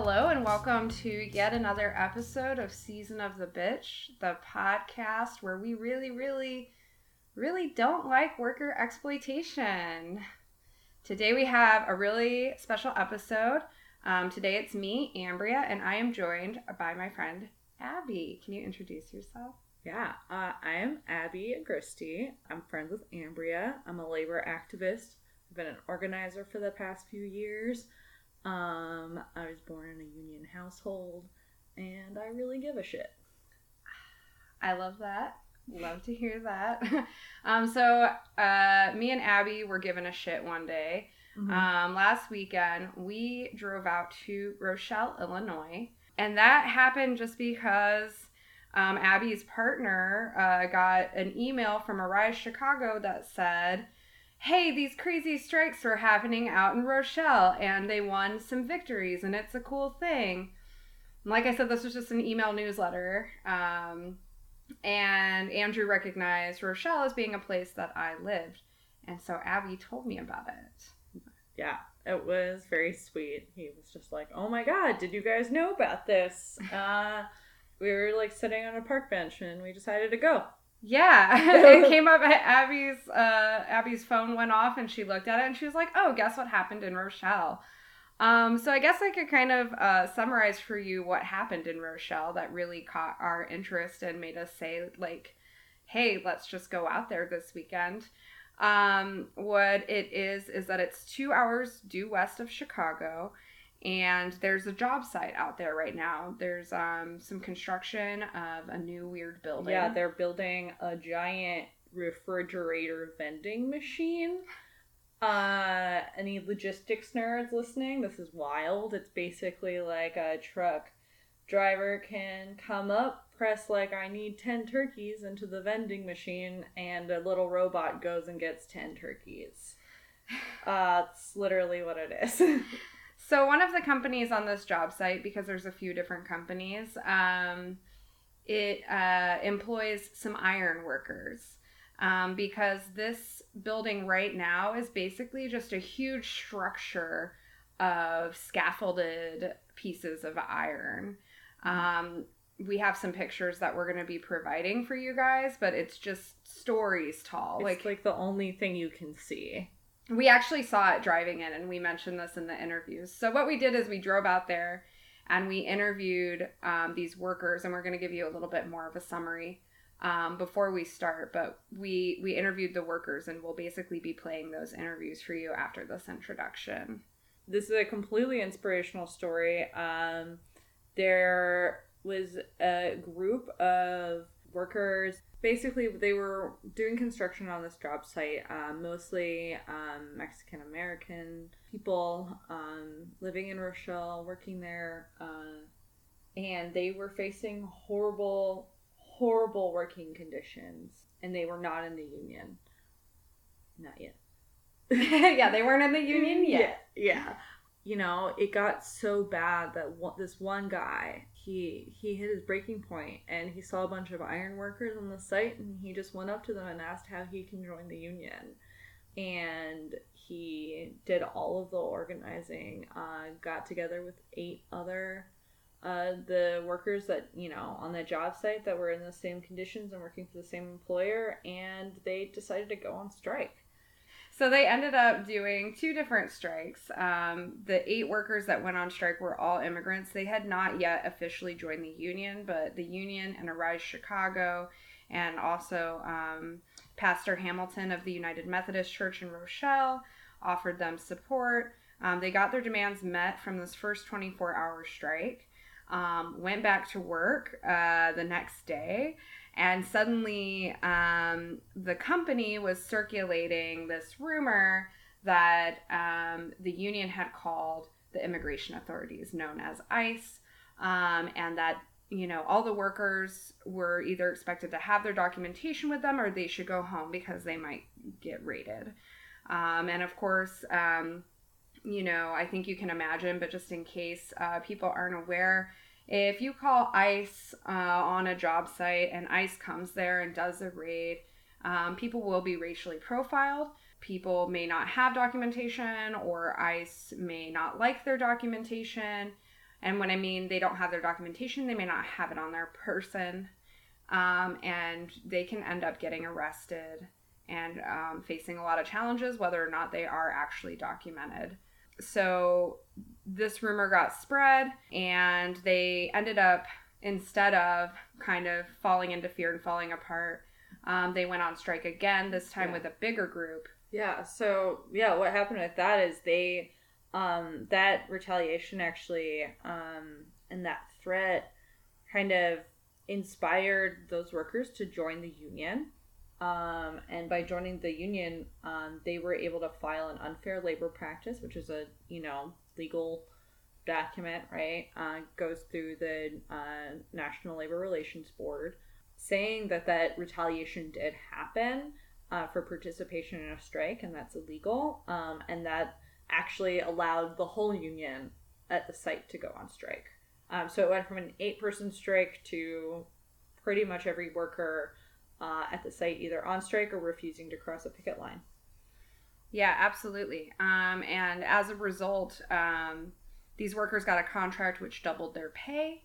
Hello, and welcome to yet another episode of Season of the Bitch, the podcast where we really, really, really don't like worker exploitation. Today we have a really special episode. Um, today it's me, Ambria, and I am joined by my friend Abby. Can you introduce yourself? Yeah, uh, I am Abby Agristi. I'm friends with Ambria. I'm a labor activist. I've been an organizer for the past few years. Um, I was born in a union household, and I really give a shit. I love that. Love to hear that. um, so, uh, me and Abby were given a shit one day. Mm-hmm. Um, last weekend, we drove out to Rochelle, Illinois. And that happened just because um, Abby's partner uh, got an email from Arise Chicago that said, Hey, these crazy strikes were happening out in Rochelle, and they won some victories, and it's a cool thing. Like I said, this was just an email newsletter. Um, and Andrew recognized Rochelle as being a place that I lived. And so Abby told me about it. Yeah, it was very sweet. He was just like, "Oh my god, did you guys know about this?" Uh, we were like sitting on a park bench, and we decided to go. Yeah, it came up. Abby's uh, Abby's phone went off, and she looked at it, and she was like, "Oh, guess what happened in Rochelle." Um, so I guess I could kind of uh, summarize for you what happened in Rochelle that really caught our interest and made us say, like, "Hey, let's just go out there this weekend." Um, what it is is that it's two hours due west of Chicago, and there's a job site out there right now. There's um, some construction of a new weird building. Yeah, they're building a giant refrigerator vending machine. Uh, any logistics nerds listening? This is wild. It's basically like a truck driver can come up, press like I need 10 turkeys into the vending machine, and a little robot goes and gets 10 turkeys. Uh, it's literally what it is. So one of the companies on this job site, because there's a few different companies, um, it uh, employs some iron workers. Um, because this building right now is basically just a huge structure of scaffolded pieces of iron. Um, we have some pictures that we're going to be providing for you guys, but it's just stories tall. It's like like the only thing you can see. We actually saw it driving in and we mentioned this in the interviews so what we did is we drove out there and we interviewed um, these workers and we're going to give you a little bit more of a summary um, before we start but we we interviewed the workers and we'll basically be playing those interviews for you after this introduction this is a completely inspirational story. Um, there was a group of workers. Basically, they were doing construction on this job site, um, mostly um, Mexican American people um, living in Rochelle, working there, uh, and they were facing horrible, horrible working conditions, and they were not in the union. Not yet. yeah they weren't in the union yet Yeah, yeah. You know, it got so bad that one, this one guy, he he hit his breaking point, and he saw a bunch of iron workers on the site, and he just went up to them and asked how he can join the union. And he did all of the organizing. Uh, got together with eight other uh, the workers that you know on the job site that were in the same conditions and working for the same employer, and they decided to go on strike. So they ended up doing two different strikes. Um, the eight workers that went on strike were all immigrants. They had not yet officially joined the union, but the union and Arise Chicago and also um, Pastor Hamilton of the United Methodist Church in Rochelle offered them support. Um, they got their demands met from this first 24 hour strike, um, went back to work uh, the next day and suddenly um, the company was circulating this rumor that um, the union had called the immigration authorities known as ice um, and that you know all the workers were either expected to have their documentation with them or they should go home because they might get raided. Um, and of course um, you know i think you can imagine but just in case uh, people aren't aware if you call ICE uh, on a job site and ICE comes there and does a raid, um, people will be racially profiled. People may not have documentation, or ICE may not like their documentation. And when I mean they don't have their documentation, they may not have it on their person. Um, and they can end up getting arrested and um, facing a lot of challenges, whether or not they are actually documented. So this rumor got spread, and they ended up, instead of kind of falling into fear and falling apart, um, they went on strike again, this time Yeah. with a bigger group. Yeah. So yeah, what happened with that is they um that retaliation actually um and that threat kind of inspired those workers to join the union. Um, and by joining the union, um, they were able to file an unfair labor practice, which is a you know legal document, right? Uh, goes through the uh, National Labor Relations Board, saying that that retaliation did happen uh, for participation in a strike, and that's illegal, um, and that actually allowed the whole union at the site to go on strike. Um, so it went from an eight-person strike to pretty much every worker uh, at the site either on strike or refusing to cross a picket line. Yeah, absolutely. Um, and as a result, um, these workers got a contract which doubled their pay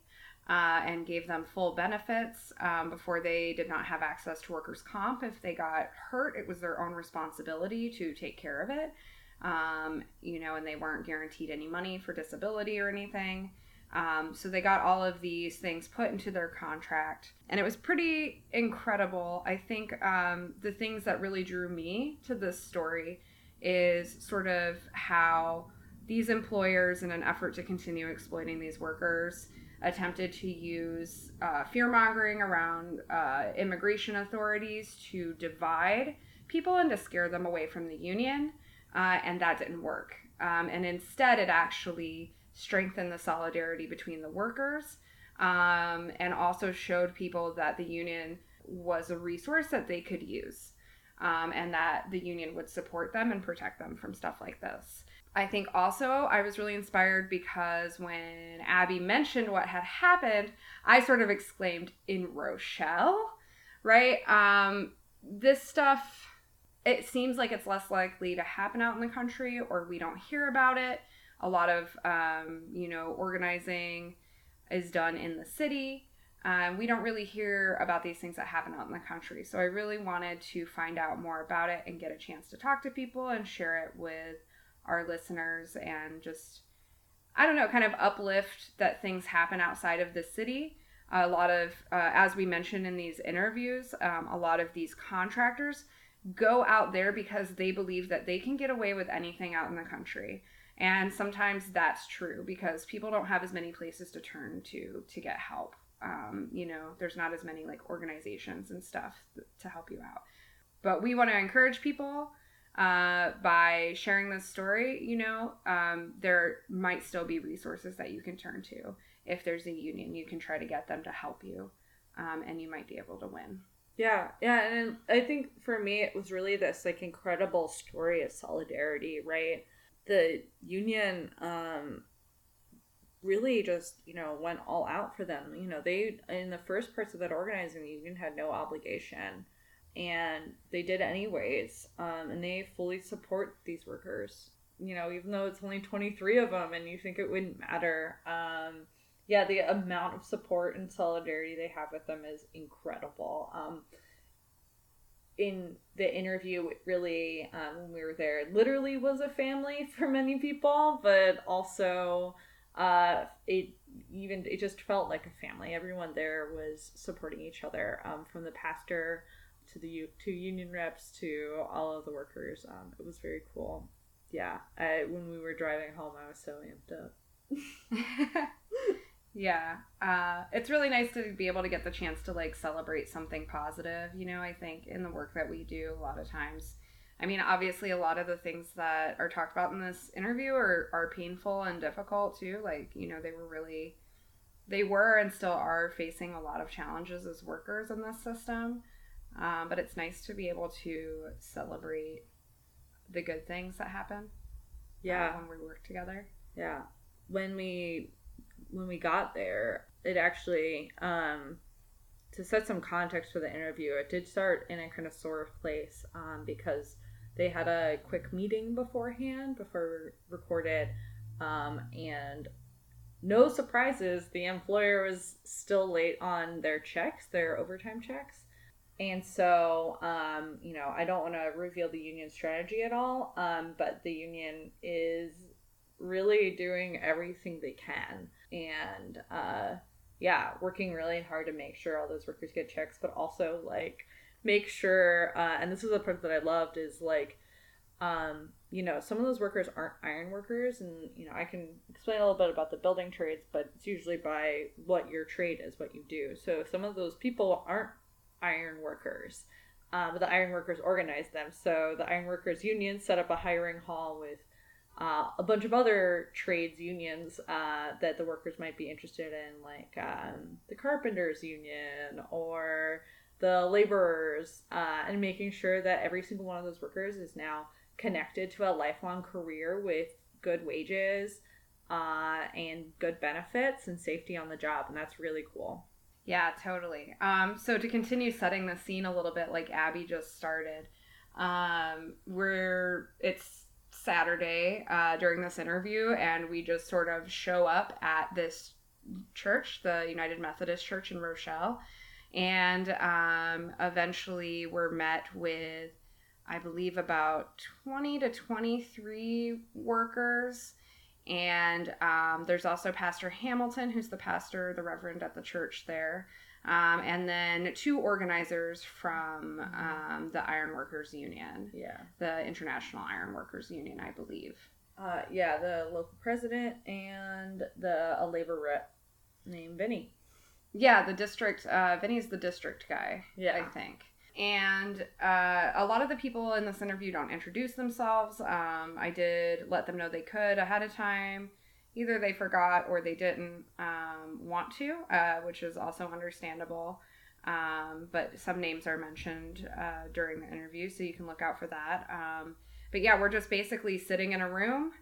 uh, and gave them full benefits. Um, before they did not have access to workers' comp. If they got hurt, it was their own responsibility to take care of it. Um, you know, and they weren't guaranteed any money for disability or anything. Um, so they got all of these things put into their contract, and it was pretty incredible. I think um, the things that really drew me to this story is sort of how these employers, in an effort to continue exploiting these workers, attempted to use uh, fear mongering around uh, immigration authorities to divide people and to scare them away from the union. Uh, and that didn't work. Um, and instead, it actually strengthened the solidarity between the workers um, and also showed people that the union was a resource that they could use um, and that the union would support them and protect them from stuff like this. I think also I was really inspired because when Abby mentioned what had happened, I sort of exclaimed, in Rochelle, right? Um, this stuff, it seems like it's less likely to happen out in the country or we don't hear about it. A lot of, um, you know, organizing is done in the city. Um, we don't really hear about these things that happen out in the country. So I really wanted to find out more about it and get a chance to talk to people and share it with our listeners and just, I don't know, kind of uplift that things happen outside of the city. A lot of, uh, as we mentioned in these interviews, um, a lot of these contractors go out there because they believe that they can get away with anything out in the country. And sometimes that's true because people don't have as many places to turn to to get help. Um, you know, there's not as many like organizations and stuff to help you out. But we want to encourage people uh, by sharing this story. You know, um, there might still be resources that you can turn to. If there's a union, you can try to get them to help you, um, and you might be able to win. Yeah, yeah, and I think for me it was really this like incredible story of solidarity, right? The union um really just, you know, went all out for them. You know, they in the first parts of that organizing, union had no obligation and they did anyways. Um and they fully support these workers. You know, even though it's only 23 of them and you think it wouldn't matter. Um yeah, the amount of support and solidarity they have with them is incredible. Um, in the interview, really, um, when we were there, literally was a family for many people, but also uh, it even it just felt like a family. Everyone there was supporting each other, um, from the pastor to the to union reps to all of the workers. Um, it was very cool. Yeah, I, when we were driving home, I was so amped up. yeah uh, it's really nice to be able to get the chance to like celebrate something positive you know i think in the work that we do a lot of times i mean obviously a lot of the things that are talked about in this interview are, are painful and difficult too like you know they were really they were and still are facing a lot of challenges as workers in this system um, but it's nice to be able to celebrate the good things that happen Yeah. uh, when we work together Yeah. When we when we got there, it actually um to set some context for the interview, it did start in a kind of sore place um, because they had a quick meeting beforehand before recorded, um, and no surprises, the employer was still late on their checks, their overtime checks. And so, um, you know, I don't want to reveal the union strategy at all, um, but the union is really doing everything they can. And uh, yeah, working really hard to make sure all those workers get checks, but also like make sure, uh, and this is the part that I loved is like, um, you know, some of those workers aren't iron workers, and you know, I can explain a little bit about the building trades, but it's usually by what your trade is, what you do. So some of those people aren't iron workers, uh, but the iron workers organize them. So the iron workers union set up a hiring hall with uh, a bunch of other trades unions uh, that the workers might be interested in, like um, the carpenters union or the laborers, uh, and making sure that every single one of those workers is now connected to a lifelong career with good wages uh, and good benefits and safety on the job, and that's really cool. Yeah, totally. Um, so to continue setting the scene a little bit, like Abby just started, um, we're it's Saturday uh, during this interview, and we just sort of show up at this church, the United Methodist Church in Rochelle, and um, eventually we're met with, I believe, about twenty to twenty-three workers. And um, there's also Pastor Hamilton, who's the pastor, the reverend at the church there. Um, and then two organizers from um, the Ironworkers Union. Yeah. The International Ironworkers Union, I believe. Uh, yeah, the local president and the a labor rep named Vinny. Yeah, the district. Uh, Vinny's the district guy. Yeah. I think. And uh, a lot of the people in this interview don't introduce themselves. Um, I did let them know they could ahead of time. Either they forgot or they didn't um, want to, uh, which is also understandable. Um, but some names are mentioned uh, during the interview, so you can look out for that. Um, but yeah, we're just basically sitting in a room,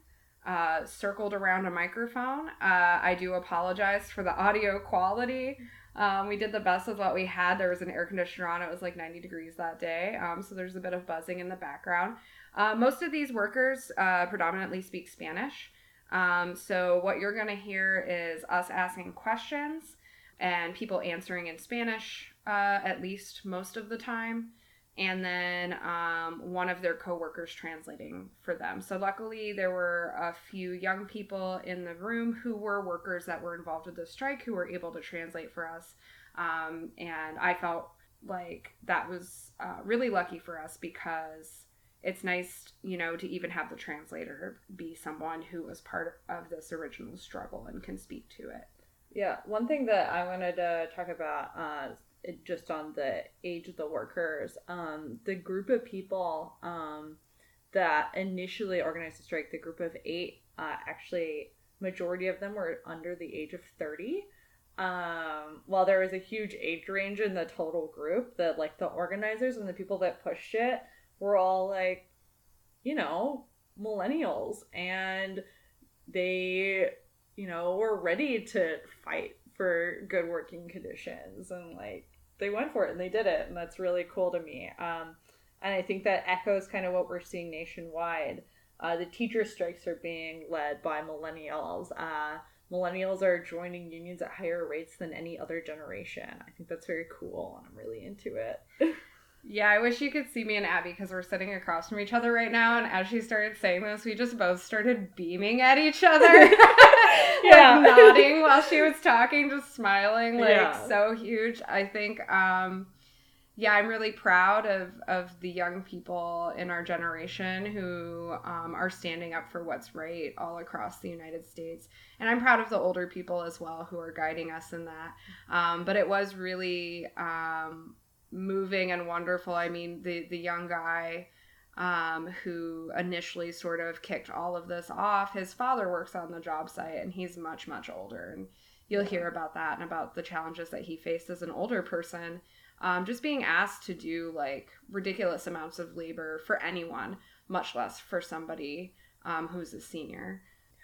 uh, circled around a microphone. Uh, I do apologize for the audio quality. Um, we did the best with what we had. There was an air conditioner on. It was like 90 degrees that day. Um, so there's a bit of buzzing in the background. Uh, most of these workers uh, predominantly speak Spanish. Um, so what you're going to hear is us asking questions and people answering in Spanish uh, at least most of the time. And then um, one of their coworkers translating for them. So, luckily, there were a few young people in the room who were workers that were involved with the strike who were able to translate for us. Um, and I felt like that was uh, really lucky for us because it's nice, you know, to even have the translator be someone who was part of this original struggle and can speak to it. Yeah, one thing that I wanted to talk about, uh, just on the age of the workers, um, the group of people um, that initially organized the strike, the group of eight, uh, actually, majority of them were under the age of 30. Um, while there was a huge age range in the total group, that like the organizers and the people that pushed it were all like, you know, millennials and they, you know, were ready to fight for good working conditions and like they went for it and they did it and that's really cool to me. Um, and I think that echoes kind of what we're seeing nationwide. Uh, the teacher strikes are being led by millennials. Uh, millennials are joining unions at higher rates than any other generation. I think that's very cool and I'm really into it. Yeah, I wish you could see me and Abby because we're sitting across from each other right now. And as she started saying this, we just both started beaming at each other. Yeah. like nodding while she was talking, just smiling, like Yeah. so huge. I think, um, yeah, I'm really proud of, of the young people in our generation who um, are standing up for what's right all across the United States. And I'm proud of the older people as well who are guiding us in that. Um, but it was really um, moving and wonderful. I mean, the the young guy um, who initially sort of kicked all of this off, his father works on the job site, and he's much much older, and you'll hear about that and about the challenges that he faced as an older person. Um, just being asked to do like ridiculous amounts of labor for anyone, much less for somebody um, who's a senior.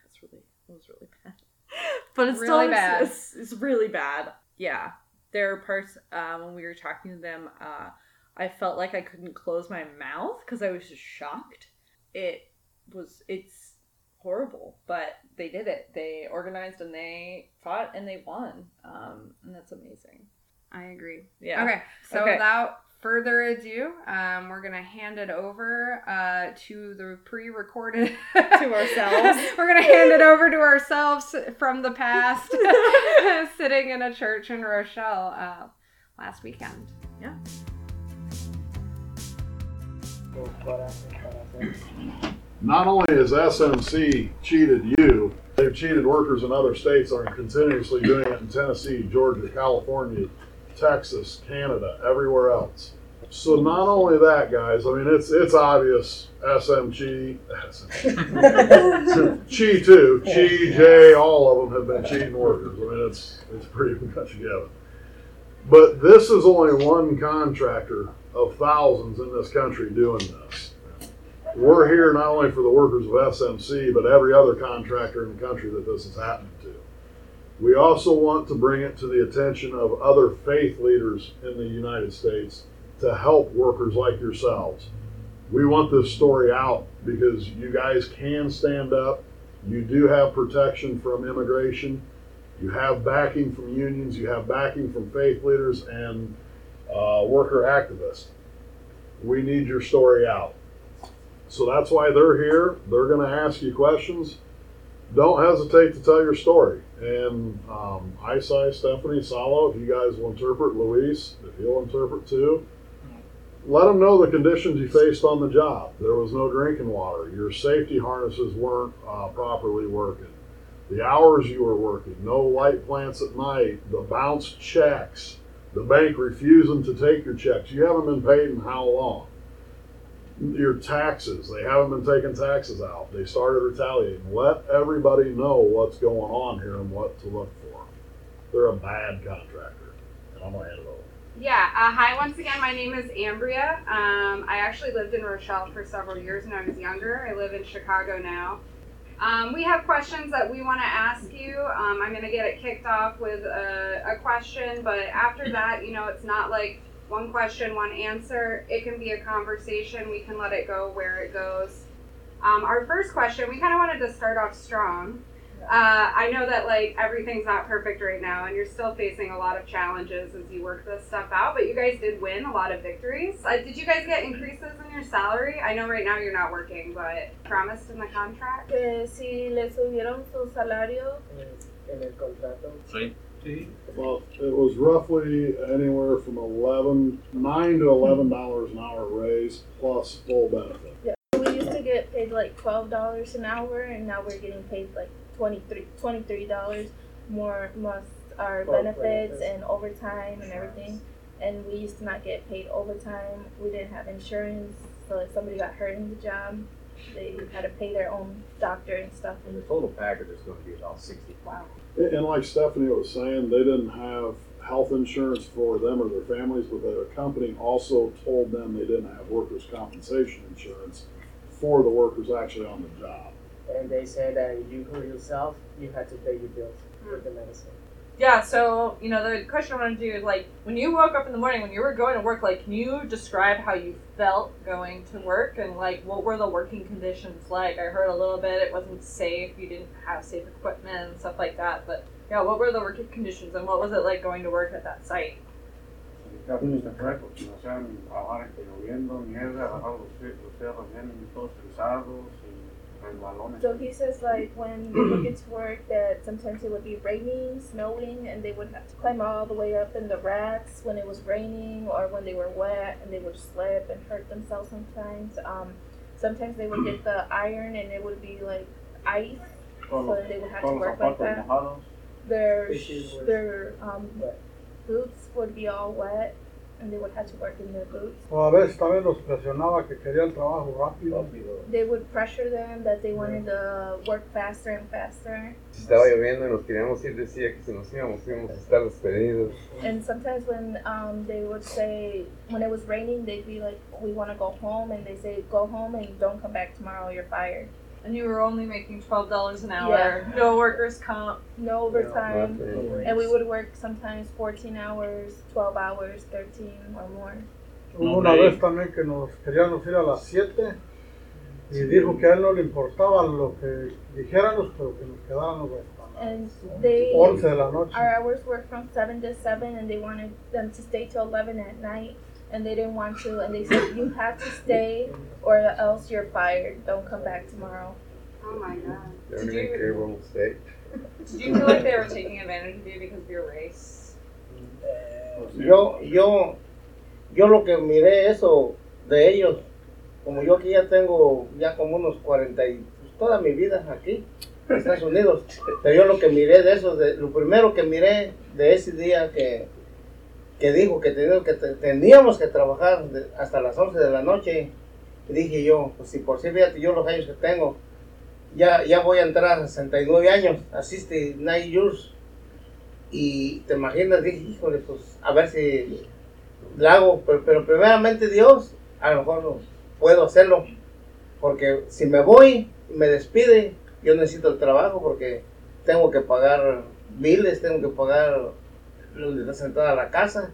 It's really it was really bad. But it's Really still bad. It's, it's really bad. Yeah. There are parts uh, when we were talking to them, uh, I felt like I couldn't close my mouth because I was just shocked. It was it's horrible, but they did it. They organized and they fought and they won. Um, and that's amazing. I agree. Yeah. Okay, so Okay. without further ado, um, we're gonna hand it over uh, to the pre-recorded To ourselves. we're gonna hand it over to ourselves from the past, sitting in a church in Rochelle uh, last weekend. Not only has SMC cheated you, they've cheated workers in other states and are continuously doing it in Tennessee, Georgia, California, Texas, Canada, everywhere else. So not only that, guys. I mean, it's it's obvious. SMG, Chi too, Chi, J, all of them have been cheating workers. I mean, it's it's pretty much given. But this is only one contractor of thousands in this country doing this we're here not only for the workers of SMC, but every other contractor in the country that this is happening to. We also want to bring it to the attention of other faith leaders in the United States to help workers like yourselves. We want this story out because you guys can stand up. You do have protection from immigration. You have backing from unions. You have backing from faith leaders and uh, worker activist. We need your story out. So that's why they're here. They're going to ask you questions. Don't hesitate to tell your story. And um, Isai, Stephanie, Salo, if you guys will interpret, Luis, if he'll interpret too, let them know the conditions you faced on the job. There was no drinking water. Your safety harnesses weren't uh, properly working. The hours you were working, no light plants at night, the bounced checks, the bank refusing to take your checks. You haven't been paid in how long? your taxes. They haven't been taking taxes out. They started retaliating. Let everybody know what's going on here and what to look for. They're a bad contractor. And I'm going to hand it over. Yeah. Uh, hi, once again. My name is Ambria. Um, I actually lived in Rochelle for several years when I was younger. I live in Chicago now. Um, we have questions that we want to ask you. Um, I'm going to get it kicked off with a, a question, but after that, you know, it's not like one question, one answer. It can be a conversation. We can let it go where it goes. Um, our first question, we kind of wanted to start off strong. Uh, I know that like everything's not perfect right now, and you're still facing a lot of challenges as you work this stuff out. But you guys did win a lot of victories. Uh, did you guys get increases in your salary? I know right now you're not working, but promised in the contract. que si le subieron su salario en el contrato. Sí. Well, it was roughly anywhere from 11, 9 to 11 dollars an hour raise plus full benefit. we used to get paid like twelve dollars an hour and now we're getting paid like 23 dollars more plus our Oh, benefits benefits. and overtime and everything and we used to not get paid overtime we didn't have insurance so if somebody got hurt in the job they had to pay their own doctor and stuff And the total package is going to be about sixty. wow And and like Stephanie was saying, they didn't have health insurance for them or their families, but the company also told them they didn't have workers' compensation insurance for the workers actually on the job. And they said that you hurt yourself, you had to pay your bills with hmm. the medicine. Yeah, so, you know, the question I want to do is like, when you woke up in the morning, when you were going to work, like, can you describe how you felt going to work and, like, what were the working conditions like? I heard a little bit it wasn't safe, you didn't have safe equipment and stuff like that, but yeah, what were the working conditions and what was it like going to work at that site? Casi no se fue porque hacían trabajar lloviendo, nieve, agarraron los, los cerros bien todos frisados y resbalones. So he says like when they would get to work that sometimes it would be raining, snowing, and they would have to climb all the way up in the racks when it was raining or when they were wet and they would slip and hurt themselves sometimes. Um, sometimes they would get the iron and it would be like ice, so they would have to work like that. Their their um, boots would be all wet and they would have to work in their boots. O a veces también los presionaba que querían trabajo rápido. They would pressure them that they wanted to work faster and faster. Si estaba lloviendo y nos queríamos ir, decía que si nos íbamos, íbamos a estar despedidos. And sometimes when um, they would say, when it was raining, they'd be like, we want to go home. And they say, go home and don't come back tomorrow, you're fired. And you were only making $12 an hour, no workers' comp. No overtime. Nothing. And we would work sometimes 14 hours, 12 hours, 13 or more. Hubo una vez también que nos queríamos ir a las 7 Y dijo que a él no le importaba lo que dijéramos, pero que nos quedáramos hasta las they 11 de la noche. our hours were from seven to seven, and they wanted them to stay till eleven at night, and they didn't want to, and they said you have to stay, or else you're fired. Don't come back tomorrow. Oh my god. Did you- what we say. Did you feel like they were taking advantage of you because of your race? Yo, yo, yo lo que miré eso de ellos, como yo aquí ya tengo ya como unos 40 y pues, toda mi vida aquí en Estados Unidos, pero yo lo que miré de eso, de, lo primero que miré de ese día que, que dijo que teníamos que, te- teníamos que trabajar hasta las 11 de la noche, dije yo, pues si por si fíjate yo los años que tengo, ya, ya voy a entrar a 69 años, asiste 9 years, y te imaginas, dije, híjole, pues a ver si la hago, pero, primeramente Dios, a lo mejor puedo hacerlo, porque si me voy y me despide, yo necesito el trabajo porque tengo que pagar biles, tengo que pagar donde está sentada la casa,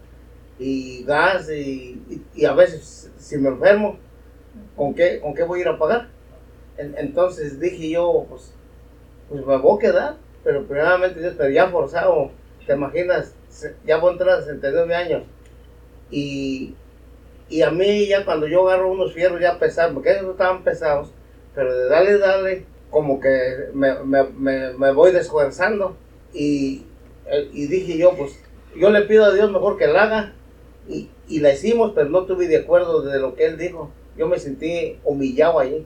y gas, y, y- a veces si me enfermo, ¿con qué, ¿con qué voy a ir a pagar? En- entonces dije yo, pues, pues me voy a quedar, pero primeramente ya forzado, te imaginas, ya voy a entrar a 69 años, y, y a mí ya cuando yo agarro unos fierros ya pesados, porque ellos estaban pesados, pero de darle, darle, como que me, me, me, me voy desfuerzando, y, eh, y dije yo, pues, yo le pido a Dios mejor que la haga, y, y la hicimos, pero no estuve de acuerdo de lo que él dijo, yo me sentí humillado ahí.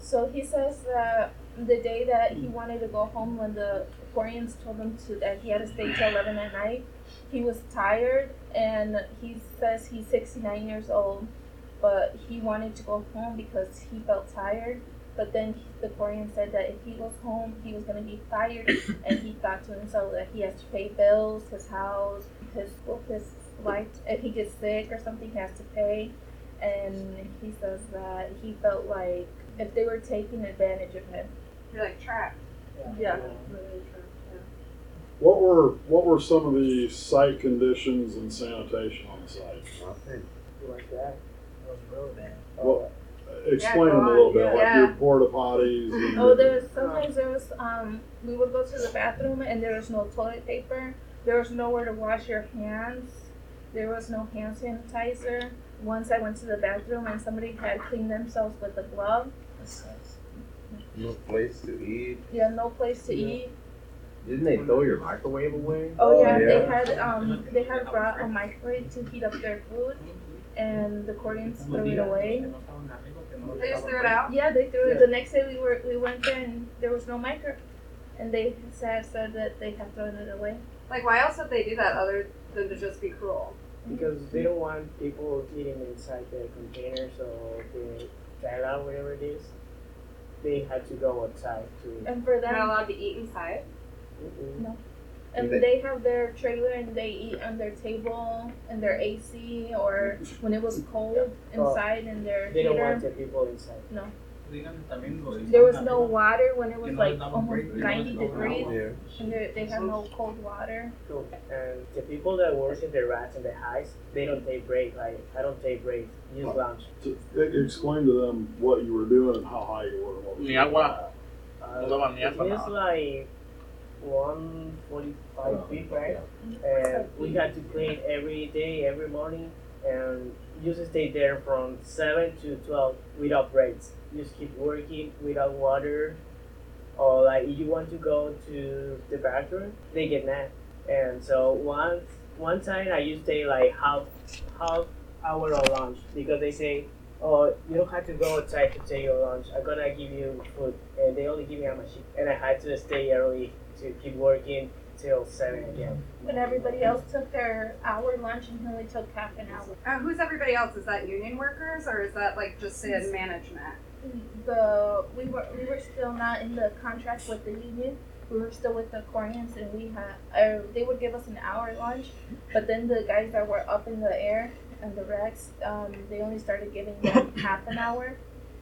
So he says that the day that he wanted to go home, when the Koreans told him to that he had to stay till eleven at night, he was tired, and he says he's sixty nine years old, but he wanted to go home because he felt tired. But then the Korean said that if he goes home, he was gonna be fired, and he thought to himself that he has to pay bills, his house, his school his life. If he gets sick or something, he has to pay. And he says that he felt like if they were taking advantage of him. You're like trapped. Yeah. What were what were some of the site conditions and sanitation on the site? Nothing. Like that. It was really bad. Well, explain go them a little on. bit, like Yeah. your porta potties. And Oh, there was sometimes there was um we would go to the bathroom and there was no toilet paper. There was nowhere to wash your hands. There was no hand sanitizer. Once I went to the bathroom and somebody had cleaned themselves with a glove. No place to eat. Yeah, no place to eat. Didn't they throw your microwave away? Oh yeah, they had um they had brought a microwave to heat up their food, and the Koreans threw it away. They just threw it out? Yeah, they threw it. The next day we were we went there and there was no micro, and they said said that they had thrown it away. Like, why else would they do that other than to just be cruel? Because they don't want people eating inside the containers or the trailer, whatever it is. They had to go outside to. And for They're not them, allowed to eat inside. Mm-mm. And they have their trailer and they eat on their table and their AC or when it was cold inside in their They don't want the people inside. No. There was no water when it was like almost 90 degrees, and there- they had no cold water. And the people that work in the rats and the highs, they don't take break. Like I don't take breaks. Use lunch. To, e- explain to them what you were doing and how high you were. and what was Ni agua. on. Uh, No daban ni agua, It's like 145 feet, right? And we had to clean every day, every morning, and you just stay there from 7 to 12 without breaks. Just keep working without water. Or like if you want to go to the bathroom, they get mad. And so one one time I used to take like half half hour of lunch because they say, oh, you don't have to go outside to take your lunch. I'm gonna give you food, and they only give me a machine, and I had to stay early to keep working till seven again. When everybody else took their hour lunch and he only took half an hour. Uh, who's everybody else? Is that union workers or is that like just in management? The we were we were still not in the contract with the union. We were still with the Koreans, and we had uh, they would give us an hour lunch, but then the guys that were up in the air and the racks, um, they only started giving them half an hour,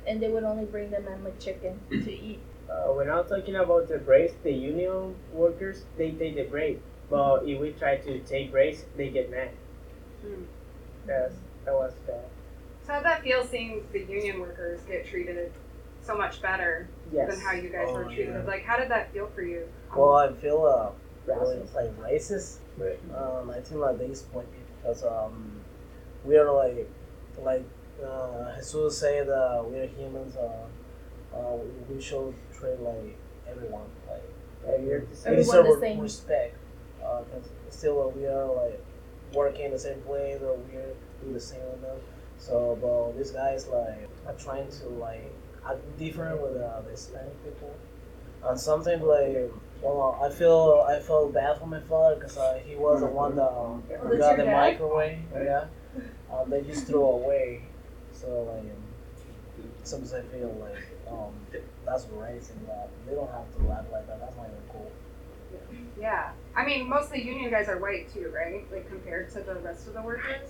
and they would only bring them in with chicken to eat. Uh, when I'm talking about the breaks, the union workers they take the break, but if we try to take breaks, they get mad. Hmm. Yes, that was bad. So how'd that feel seeing the union workers get treated so much better Yes. than how you guys were Oh, treated. yeah. Like, how did that feel for you? Well, I feel uh, really like racist. Right. Um, I think like this point because um, we are like like uh, Jesus said uh, we are humans. Uh, uh, we, we should treat like everyone like we same. Everyone the same. respect. Uh, 'cause still uh, we are like working in the same place or we're doing the same them. So, but this guy is like are trying to like act different with uh, the Hispanic people, and something like. Well, I feel I felt bad for my father because uh, he was the one that um, Oh, got the dad? microwave. Yeah, um, they just threw away. So like, um, sometimes I feel like um, that's racist. That they don't have to laugh like that. That's not even cool. Yeah. I mean, most of the union guys are white too, right? Like compared to the rest of the workers.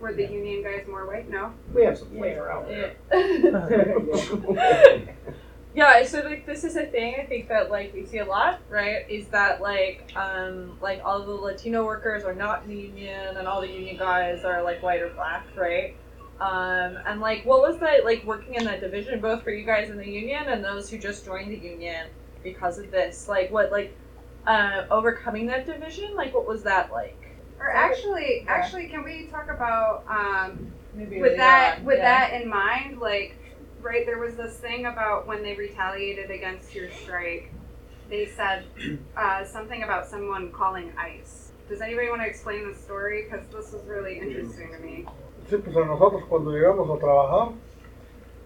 Were the union guys more white? No. We have some flavor out there. Yeah, so like this is a thing I think that like we see a lot, right? Is that like um like all the Latino workers are not in the union and all the union guys are like white or black, right? Um and like what was that like working in that division both for you guys in the union and those who just joined the union because of this? Like what like uh overcoming that division? Like what was that like? Or actually, actually, can we talk about um, Maybe with that on, with yeah. that in mind? Like, right, there was this thing about when they retaliated against your strike. They said uh, something about someone calling ICE. Does anybody want to explain the story? Because this was really interesting to me. Sí, pues a nosotros cuando llegamos a trabajar,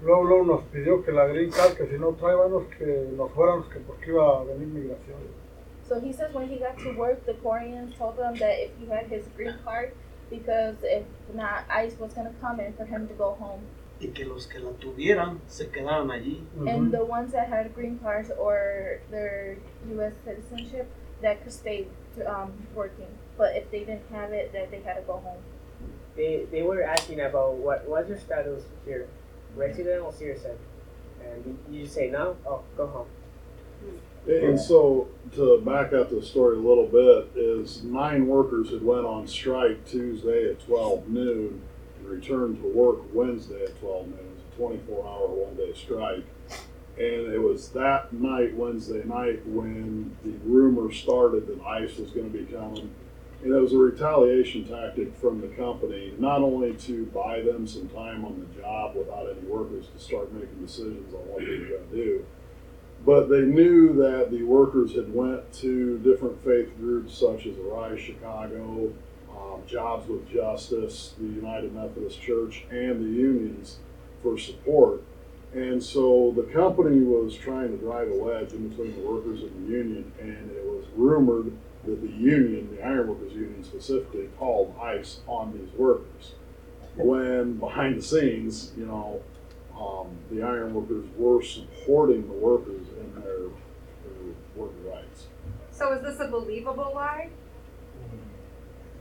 luego, luego nos pidió que la green card, que si no tráibanos, que nos fuéramos, que porque iba a venir migración. So he says when he got to work, the Koreans told him that if he had his green card, because if not, ICE was gonna come in for him to go home. Y que los que la tuvieran se quedaran allí. And the ones that had green cards or their U.S. citizenship, that could stay um, working. But if they didn't have it, that they had to go home. They they were asking about what what's your status here, resident or citizen, and you, you just say no. Oh, go home. And so, to back up the story a little bit, is nine workers had went on strike Tuesday at twelve noon and returned to work Wednesday at twelve noon. It was a twenty-four hour one-day strike. And it was that night, Wednesday night, when the rumor started that ICE was going to be coming. And it was a retaliation tactic from the company, not only to buy them some time on the job without any workers to start making decisions on what they were going to do, but they knew that the workers had went to different faith groups such as Arise Chicago, um, Jobs with Justice, the United Methodist Church, and the unions for support. And so the company was trying to drive a wedge in between the workers and the union, and it was rumored that the union, the Ironworkers Union specifically, called ICE on these workers. When behind the scenes, you know, um, the ironworkers were supporting the workers in their, their worker rights. So is this a believable lie?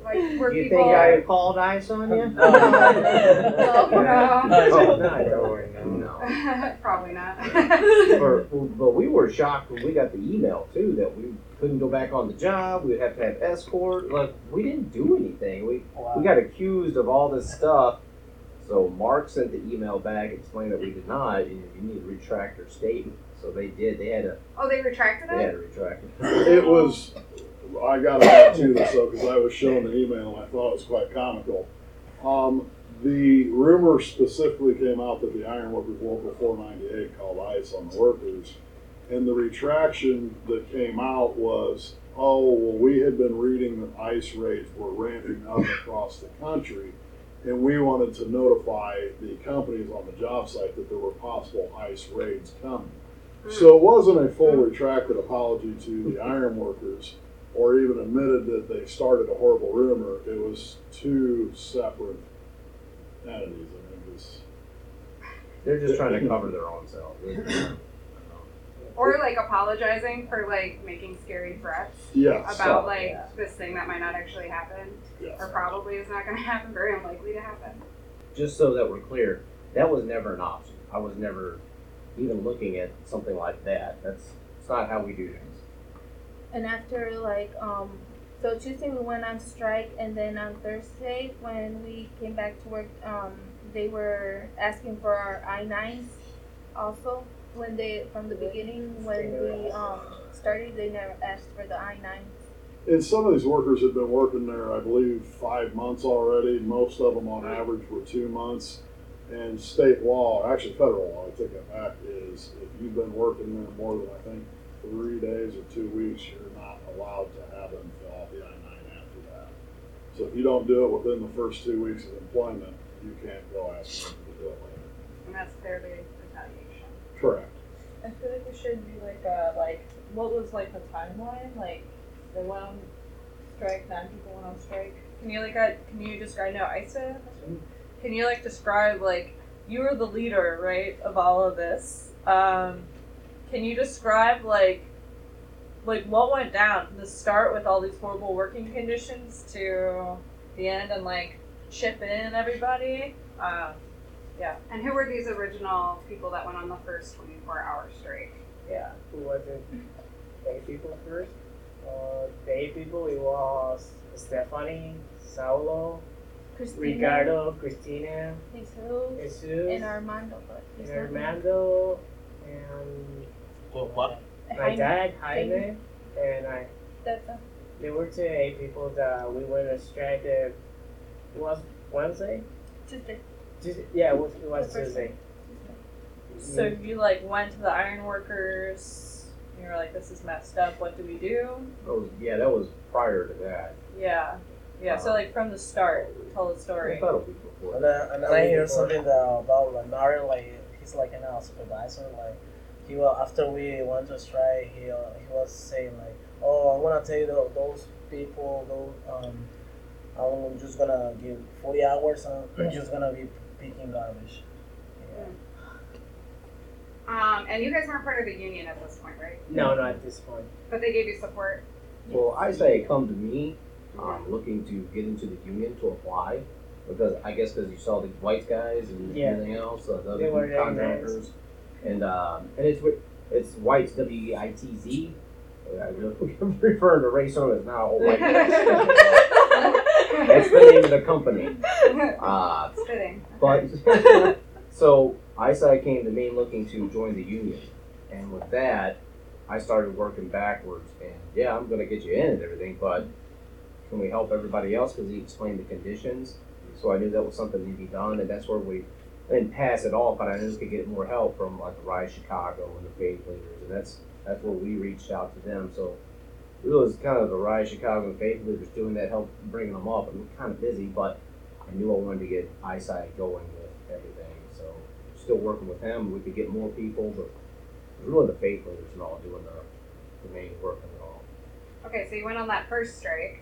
Like, were you people? think I called ICE on you? no, Oh, no, no, no, no. probably not. Or, but we were shocked when we got the email too that we couldn't go back on the job. We'd have to have escort. Like we didn't do anything. We we got accused of all this stuff. So Mark sent the email back explaining that we did not. and You need to retract your statement. So they did. They had to. oh, they retracted They had it. to retract it. It was, I got a add to this though, because I was shown the email and I thought it was quite comical. Um, the rumor specifically came out that the Ironworkers Local 498 called ICE on the workers. And the retraction that came out was, oh, well, we had been reading that ICE raids were ramping up across the country. And we wanted to notify the companies on the job site that there were possible ICE raids coming. So it wasn't a full retracted apology to the ironworkers or even admitted that they started a horrible rumor. It was two separate entities. I mean, it was, They're just trying to cover their own self. Or like apologizing for like making scary threats yes. about like yeah. this thing that might not actually happen, yes. or probably is not going to happen, very unlikely to happen. Just so that we're clear, that was never an option. I was never even looking at something like that. That's it's not how we do things. And after like um, so Tuesday we went on strike, and then on Thursday when we came back to work, um, they were asking for our I nines, also when they from the beginning when we um started they never asked for the I nine. And some of these workers have been working there, I believe, five months already. Most of them, on average, were two months. And state law, actually federal law, I take that back, is if you've been working there more than I think three days or two weeks, you're not allowed to have them fill out the I nine after that. So if you don't do it within the first two weeks of employment, you can't go ask them to do it later. And that's clearly retaliation. Correct. I feel like we should do like a like what was like the timeline? Like they went on strike, nine people went on strike. Can you like uh, can you describe no ISA? Can you like describe like you were the leader, right, of all of this? Um, can you describe like like what went down the start with all these horrible working conditions to the end and like chip in everybody? Um, yeah. And who were these original people that went on the first 24 hour strike? Yeah, who was it? Gay people first. Uh, the eight people it was Stephanie, Saulo, Christina, Ricardo, Cristina, Jesus, Jesus, and Armando, and. Armando, and what? My Jaime. dad, Jaime, and I. That's a, There were two eight people that we went on strike. uh, It was Wednesday. Tuesday. Tuesday. Yeah, it was, it was The Tuesday. So you like went to the iron workers. You were like, "This is messed up. What do we do?" That was, yeah, that was prior to that. Yeah, yeah. So like from the start, tell the story. I thought it was before. And then, and I hear something that, about like Mario, like he's like an uh, supervisor. Like he was after we went to strike, he uh, he was saying like, "Oh, I'm gonna tell you tho- those people, those um, I'm just gonna give 40 hours and they're just gonna be picking garbage." Yeah. Um, and you guys weren't part of the union at this point, right? No, not at this point. But they gave you support. Well, I say come to me, um, looking to get into the union to apply, because I guess because you saw the white guys and Yeah. everything else, uh, the They other were very contractors, and um, and it's it's Weitz W E I T Z. I'm referring to Ray Sherman as now. White. That's the name of the company. Uh, It's fitting. but so ISI came to me looking to join the union, and with that, I started working backwards. And yeah, I'm gonna get you in and everything, but can we help everybody else? Because he explained the conditions, so I knew that was something to be done, and that's where we I didn't pass it off, but I knew we could get more help from like the Rise Chicago and the faith leaders, and that's that's where we reached out to them. So it was kind of the Rise Chicago and faith leaders doing that, help bringing them up. I'm kind of busy, but I knew I wanted to get eyesight going with everything. So still working with them, we could get more people, but really the faith leaders and all doing the, the main work of it all. Okay, so you went on that first strike.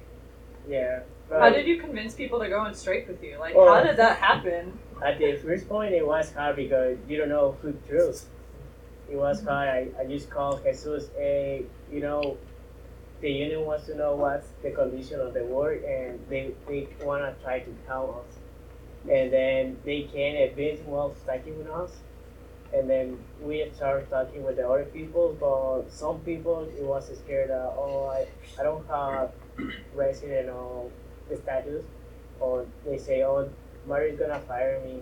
Yeah. How uh, did you convince people to go on strike with you? Like, Well- how did that happen? At the first point, it was hard because you don't know who to trust. It was mm-hmm. hard. I, I just called Jesus, hey, you know, the union wants to know what's the condition of the work and they, they want to try to tell us. And then they came and Vince was talking with us. And then we started talking with the other people, but some people it was scared that oh I, I don't have resident or status, or they say oh Mario's gonna fire me.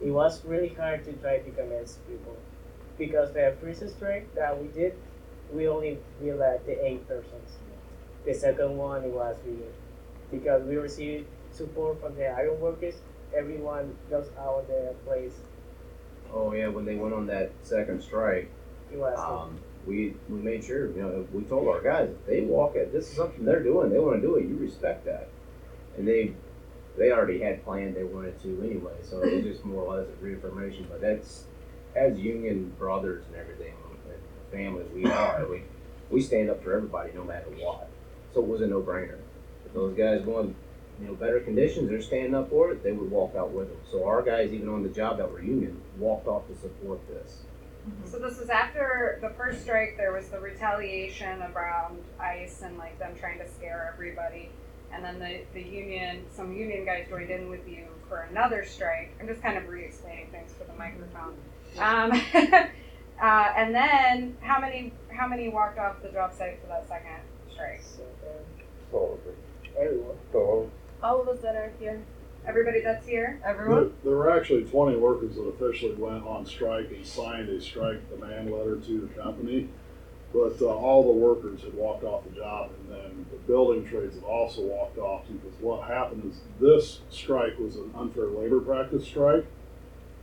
It was really hard to try to convince people because the first strike that we did, we only we let the eight persons. The second one it was really because we received support from the iron workers. Everyone goes out of their place. Oh yeah, when they went on that second strike, It was um, we we made sure you know we told our guys if they walk it, this is something they're doing, they want to do it, you respect that, and they they already had planned they wanted to anyway, so it was just more or less a reaffirmation. But that's as union brothers and everything, and families we are, we we stand up for everybody no matter what. So it was a no brainer. If those guys want you know better conditions, they're standing up for it. They would walk out with them. So our guys, even on the job that were union, walked off to support this. So this is after the first strike. There was the retaliation around ICE and like them trying to scare everybody, and then the the union, some union guys joined in with you for another strike. I'm just kind of re-explaining things for the microphone. Um, uh, and then how many how many walked off the job site for that second strike? Todo, everyone. todo. All of us that are here. Everybody that's here? There, Everyone? there were actually 20 workers that officially went on strike and signed a strike demand letter to the company. But uh, all the workers had walked off the job, and then the building trades had also walked off because what happened is this strike was an unfair labor practice strike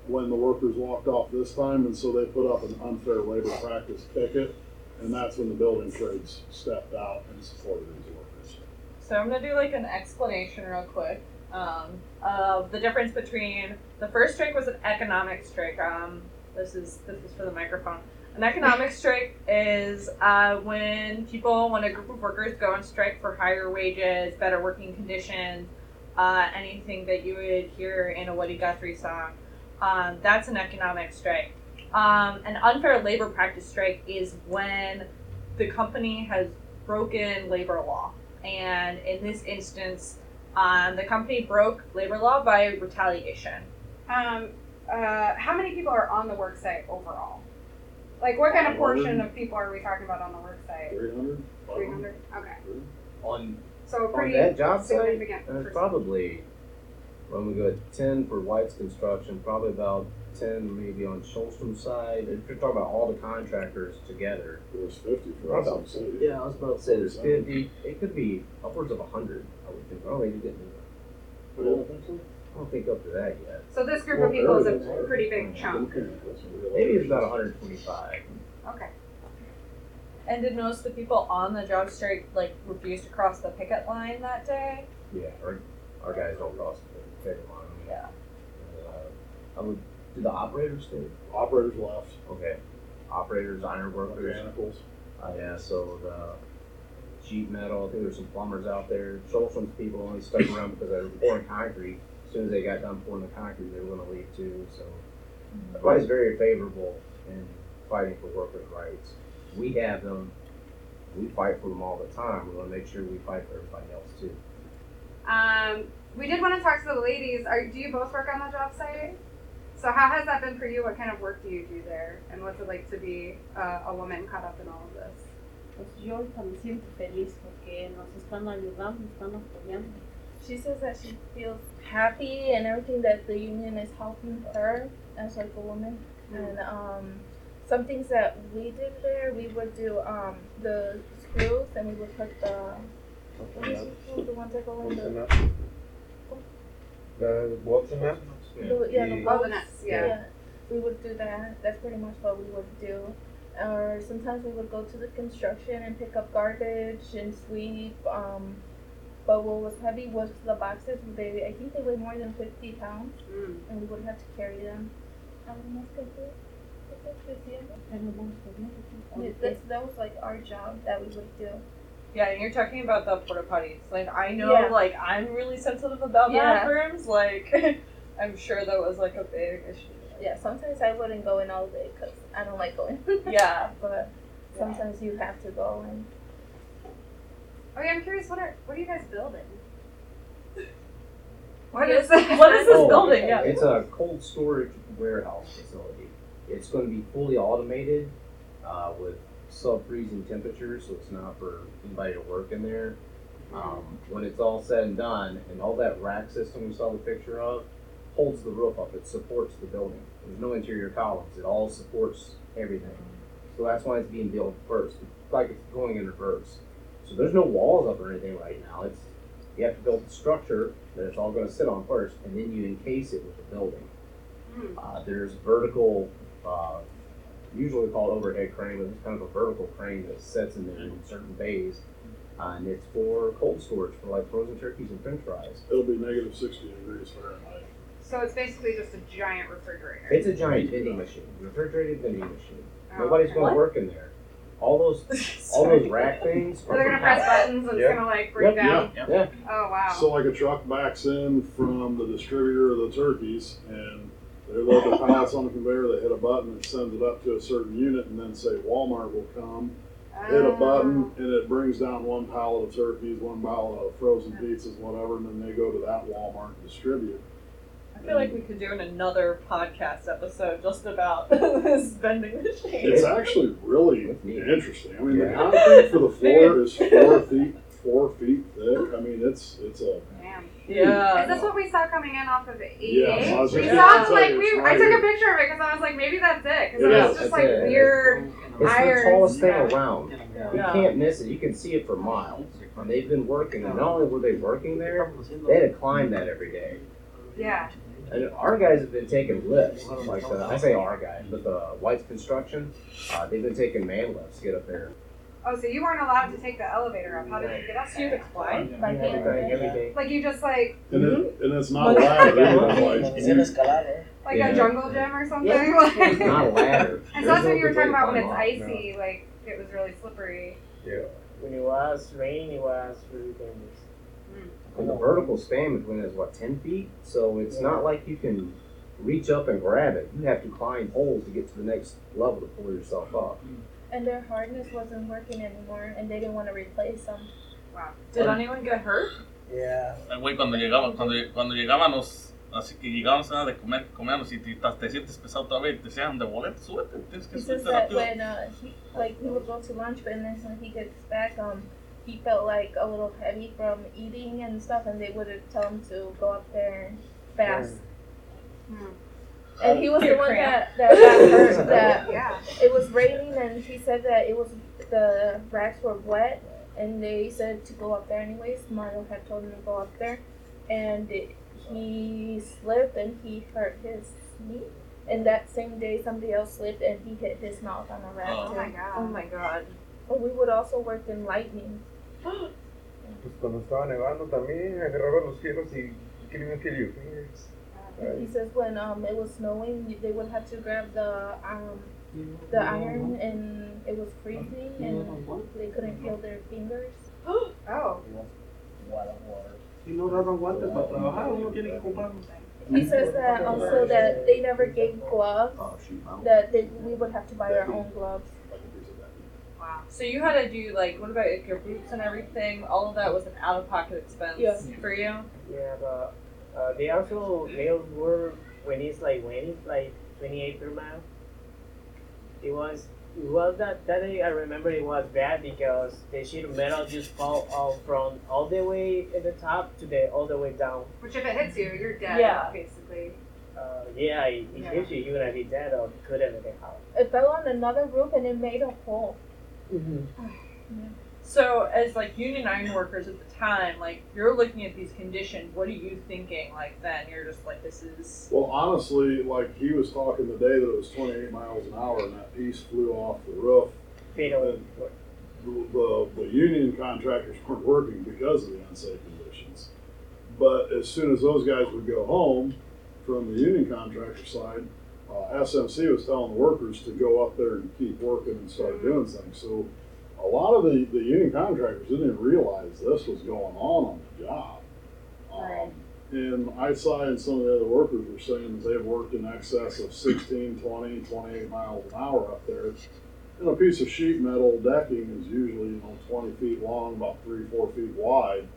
when the workers walked off this time, and so they put up an unfair labor practice picket, and that's when the building trades stepped out and supported these workers. So I'm gonna do like an explanation real quick um, of the difference between the first strike was an economic strike. Um, this is this is for the microphone. An economic strike is uh, when people, when a group of workers go on strike for higher wages, better working conditions, uh, anything that you would hear in a Woody Guthrie song. Um, that's an economic strike. Um, an unfair labor practice strike is when the company has broken labor law. And in this instance, um, the company broke labor law by retaliation. Um, uh, how many people are on the work site overall? Like, what kind of portion of people are we talking about on the work site? 300? 300? Okay. On So on pretty that job site, significant. there's percent. probably when we go at ten for Weitz construction, probably about ten maybe on Sholstrom's side. If you're talking about all the contractors together, There's 50 for Right. us. City. yeah, I was about to say there's fifty. It could be upwards of hundred. I would think. Oh, maybe didn't. You don't think so? I don't think up to that yet. So this group Well, of people is a it is. pretty big chunk. Maybe it's about 125. Okay. And did most of the people on the job strike like refuse to cross the picket line that day? Yeah, our, our guys don't cross the picket line. Yeah. Uh, I would. Do the operators stay? Operators left. Okay. Operators, iron workers. Mechanicals. Uh, yeah, so the sheet metal, I think there's some plumbers out there. Sholstrom's people only stuck around because they were pouring concrete. As soon as they got done pouring the concrete, they were going to leave too. So everybody's very favorable in fighting for workers' rights. We have them. We fight for them all the time. We want to make sure we fight for everybody else too. Um, we did want to talk to the ladies. Are do you both work on the job site? So how has that been for you? What kind of work do you do there? And what's it like to be uh, a woman caught up in all of this? Pues yo ahorita me siento feliz porque nos están ayudando, están apoyando. She says that she feels happy and everything that the union is helping her as like a woman. And um, some things that we did there, we would do um, the screws and we would put the what is it the ones that go in the, The what's in that? the yeah the Oh, the bolts. nuts, yeah. we would do that. That's pretty much what we would do. Or sometimes we would go to the construction and pick up garbage and sweep. Um, but what was heavy was the boxes. They I think they weigh more than fifty pounds, Mm. and we would have to carry them. Algunas que sí, que sí, Tenemos que yeah, That's, that was like our job that we would do. Yeah, and you're talking about the porta potties. Like I know, Yeah. like I'm really sensitive about Yeah. bathrooms. Like I'm sure that was like a big issue. Yeah, sometimes I wouldn't go in all day because I don't like going. Yeah. but sometimes you have to go and. Oh yeah, I'm curious. What are what are you guys building? What is what is this Oh, building? Yeah. It's a cold storage warehouse facility. It's going to be fully automated uh, with sub-freezing temperatures, so it's not for anybody to work in there. Um, when it's all said and done, and all that rack system we saw the picture of holds the roof up. It supports the building. There's no interior columns. It all supports everything. So that's why it's being built first. It's like it's going in reverse. So there's no walls up or anything right now. It's you have to build the structure that it's all going to sit on first, and then you encase it with the building. Mm. Uh, there's vertical, uh, usually called overhead crane, but it's kind of a vertical crane that sets in there in certain bays, uh, and it's for cold storage for like frozen turkeys and French fries. It'll be negative 60 degrees Fahrenheit. So it's basically just a giant refrigerator. It's a giant vending machine, refrigerated vending machine. Oh, Nobody's okay. going What? to work in there. All those, all those rack things. So they're gonna press buttons and Yeah. it's gonna like break Yep, down. Yeah. Oh wow. So like a truck backs in from the distributor of the turkeys and they load the pallets on the conveyor, they hit a button, it sends it up to a certain unit and then say Walmart will come, hit a oh. button and it brings down one pallet of turkeys, one pallet of frozen pizzas, whatever, and then they go to that Walmart and distribute. I feel like we could do an another podcast episode just about this vending machine. It's actually really interesting. I mean, the Yeah. concrete for the floor is four feet, four feet thick. I mean, it's, it's a Yeah. Damn. Yeah. Is this what we saw coming in off of 88? Yes, I was we saw gonna like we. right I took a picture of it because I was like, maybe that's it. Because It it is. was just That's like it. weird. It's the tallest thing Yeah. around. You Yeah. can't miss it. You can see it for miles. And they've been working, and not only were they working there, they had to climb that every day. Yeah. And our guys have been taking lifts, like the, I say our guys, but the Weitz Construction, uh, they've been taking man lifts to get up there. Oh, so you weren't allowed to take the elevator up. How did you get up You there? explain? By You have to hand. go every day. Like you just like And, it, and it's not loud either. Like, It's an escalade. like Yeah. a jungle gym or something. It's Like, not a ladder. and so that's what you were talking about when it's up. icy, like it was really slippery. Yeah. When it was raining, it was really dangerous. And the vertical span between it is what, 10 feet? So it's not like you can reach up and grab it. You have to climb poles to get to the next level to pull yourself up. And their harness wasn't working anymore, and they didn't want to replace them. Wow. Did anyone get hurt? Yeah. El güey cuando llegaba, cuando, cuando llegábamos, así que llegábamos a de comer, comíamos y te, te sientes pesado todavía y te decían de boleto, súbete, tienes que He says subirte that rápido. when uh, he, like he would go to lunch, but then when he gets back, um, he felt like a little heavy from eating and stuff, and they would tell him to go up there fast. Hmm. And he was the one cramp. that that got hurt. That Yeah. it was raining, and he said that it was the racks were wet, and they said to go up there anyways. Mario had told him to go up there, and it, he slipped and he hurt his knee. And that same day, somebody else slipped and he hit his mouth on a rack. Oh. Oh my god. Oh my god. But we would also work in lightning. Pues cuando estaba nevando también agarraba los hierros y couldn't even feel. He says when um it was snowing, they would have to grab the um the iron and it was freezing and they couldn't feel their fingers. Oh. Water, water. No daban guantes para trabajar, uno tiene. He says that also that they never gave gloves. That they, we would have to buy our own gloves. Wow. So you had to do like what about like, your boots and everything? All of that was an out of pocket expense Yeah. for you. Yeah, but uh, the actual nails were when it's like raining, like 28 per mile. It was well that that day I remember it was bad because the sheet of metal just fall off from all the way at the top to the all the way down. Which if it hits you, you're dead. Yeah. Basically. Uh, yeah, it, it Yeah. hits you even if be dead or couldn't get out. It fell on another roof and it made a hole. Mm-hmm. So as like union iron workers at the time, like you're looking at these conditions, what are you thinking like then? You're just like this is Well, honestly, like he was talking the day that it was 28 miles an hour and that piece flew off the roof. Fatal. And the, the, the union contractors weren't working because of the unsafe conditions. But as soon as those guys would go home from the union contractor side, uh, SMC was telling the workers to go up there and keep working and start doing things. So a lot of the, the union contractors didn't even realize this was going on on the job. Um, and ISI and some of the other workers were saying that they've worked in excess of 16, 20, 28 miles an hour up there. And a piece of sheet metal decking is usually, you know, 20 feet long, about three, four feet wide.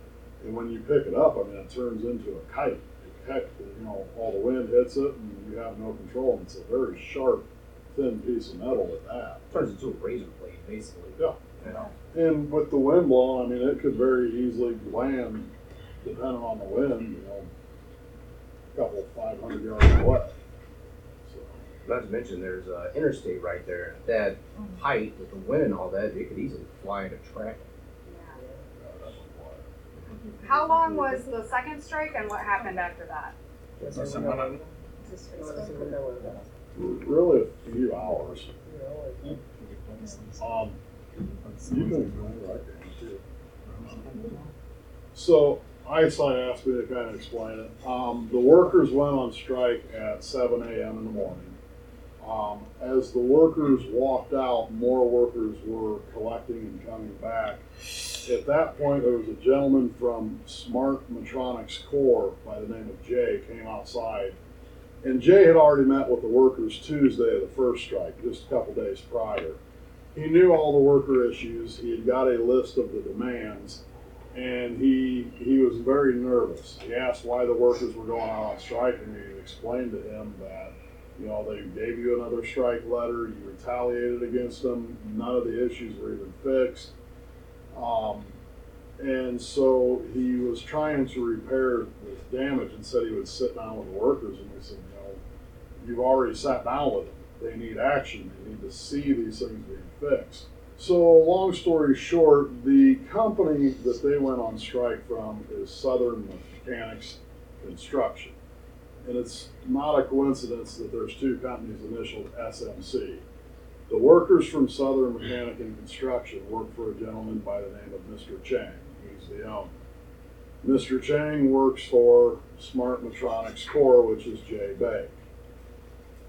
And when you pick it up, I mean, it turns into a kite. Heck, you know, all the wind hits it and you have no control. And it's a very sharp, thin piece of metal at that. turns into a razor blade, basically. Yeah. You know? And with the wind blowing, I mean, it could very easily land, depending on the wind, you know, a couple, 500 yards away. So, Not to mention, there's uh, interstate right there. At that height with the wind and all that, it could easily fly into traffic. Yeah, that's why. How long was the second strike and what happened after that? Yes, Una I Really a few hours. Um, you can ignore it right there, too. So, ISI asked me to kind of explain it. Um, the workers went on strike at seven AM in the morning. Um, as the workers walked out, more workers were collecting and coming back. At that point, there was a gentleman from Smart Metronics Core by the name of Jay came outside. And Jay had already met with the workers Tuesday of the first strike, just a couple days prior. He knew all the worker issues. He had got a list of the demands, and he he was very nervous. He asked why the workers were going out on strike, and he explained to him that you know they gave you another strike letter, you retaliated against them, none of the issues were even fixed. Um, And so he was trying to repair this damage and said he would sit down with the workers. And we said, know, you've already sat down with them. They need action. They need to see these things being fixed. So, long story short, the company that they went on strike from is Southern Mechanics Construction. And it's not a coincidence that there's two companies initialed SMC. The workers from Southern Mechanic and Construction work for a gentleman by the name of Mr. Chang. He's the owner. Mr. Chang works for Smart Metronics Core, which is Jay Bay.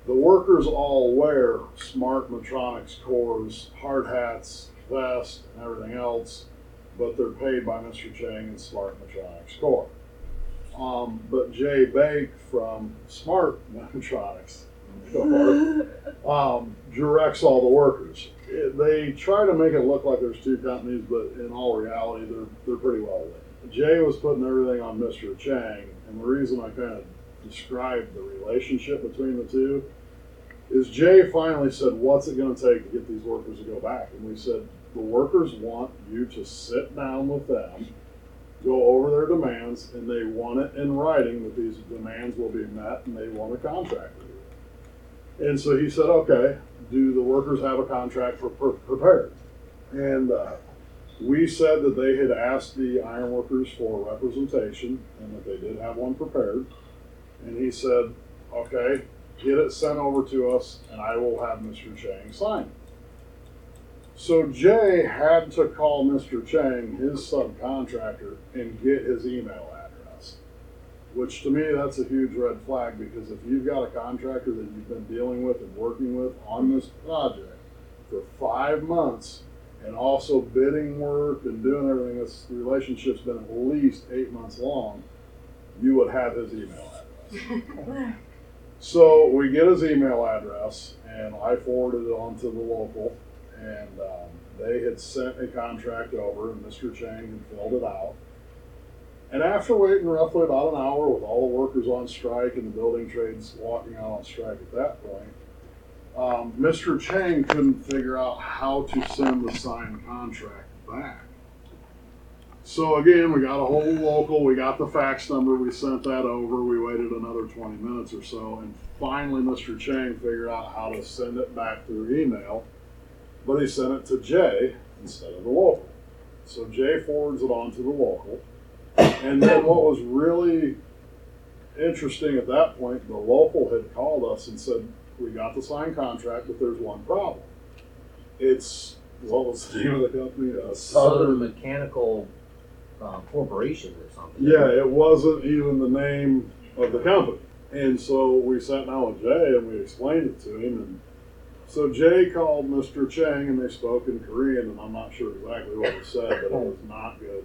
The workers all wear Smart Metronics Corps hard hats, vests, and everything else, but they're paid by Mr. Chang and Smart Metronics Core. Um, but Jay Bake from Smart Um, directs all the workers. It- they try to make it look like there's two companies, but in all reality, they're they're pretty well linked. Jay was putting everything on Mr. Chang, and the reason I kind of described the relationship between the two is Jay finally said, "What's it going to take to get these workers to go back?" And we said, "The workers want you to sit down with them." Go over their demands, and they want it in writing that these demands will be met, and they want a contract. And so he said, okay, do the workers have a contract for pre- prepared? And uh, we said that they had asked the iron workers for representation and that they did have one prepared. And he said, okay, get it sent over to us and I will have Mr. Chang sign it. So Jay had to call Mr. Chang, his subcontractor, and get his email. Which to me, that's a huge red flag because if you've got a contractor that you've been dealing with and working with on this project for five months and also bidding work and doing everything, this relationship's been at least eight months long, you would have his email address. So we get his email address and I forwarded it on to the local and um, they had sent a contract over and Mr. Chang had filled it out. And after waiting roughly about an hour with all the workers on strike and the building trades walking out on strike at that point, um, Mr. Chang couldn't figure out how to send the signed contract back. So again, we got a whole local, we got the fax number, we sent that over, we waited another 20 minutes or so, and finally Mr. Chang figured out how to send it back through email, but he sent it to Jay instead of the local. So Jay forwards it on to the local. And then what was really interesting at that point, the local had called us and said, We got the signed contract, but there's one problem. It's what was the name of the company? Uh, Southern Mechanical uh, Corporation or something. Yeah, it wasn't even the name of the company. And so we sat down with Jay and we explained it to him. And so Jay called Mr. Chang and they spoke in Korean, and I'm not sure exactly what was said, but it was not good,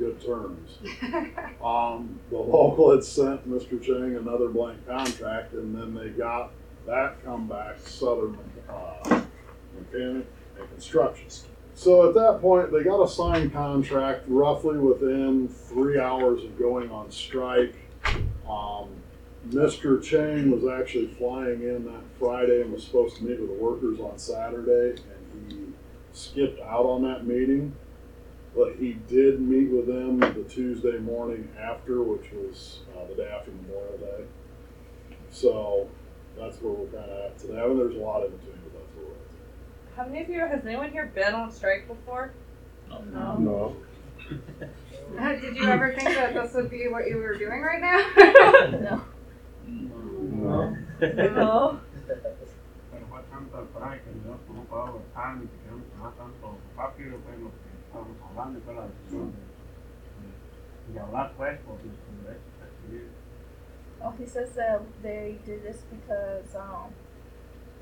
good terms. Um, the local had sent Mr. Chang another blank contract, and then they got that come back Southern uh, Mechanic and Construction. So at that point, they got a signed contract roughly within three hours of going on strike. Um, Mr. Chang was actually flying in that Friday and was supposed to meet with the workers on Saturday, and he skipped out on that meeting. But he did meet with them the Tuesday morning after, which was uh, the day after Memorial Day. So that's where we're kind of at today. I mean, there's a lot in between, but that's where we're at. How many of you has anyone here been on strike before? No. No. Did you ever think that this would be what you were doing right now? no. No. No. Pero fue tanto el coraje que Dios no puedo aguantar ni que no se tanto rápido fue Oh, he says that they did this because um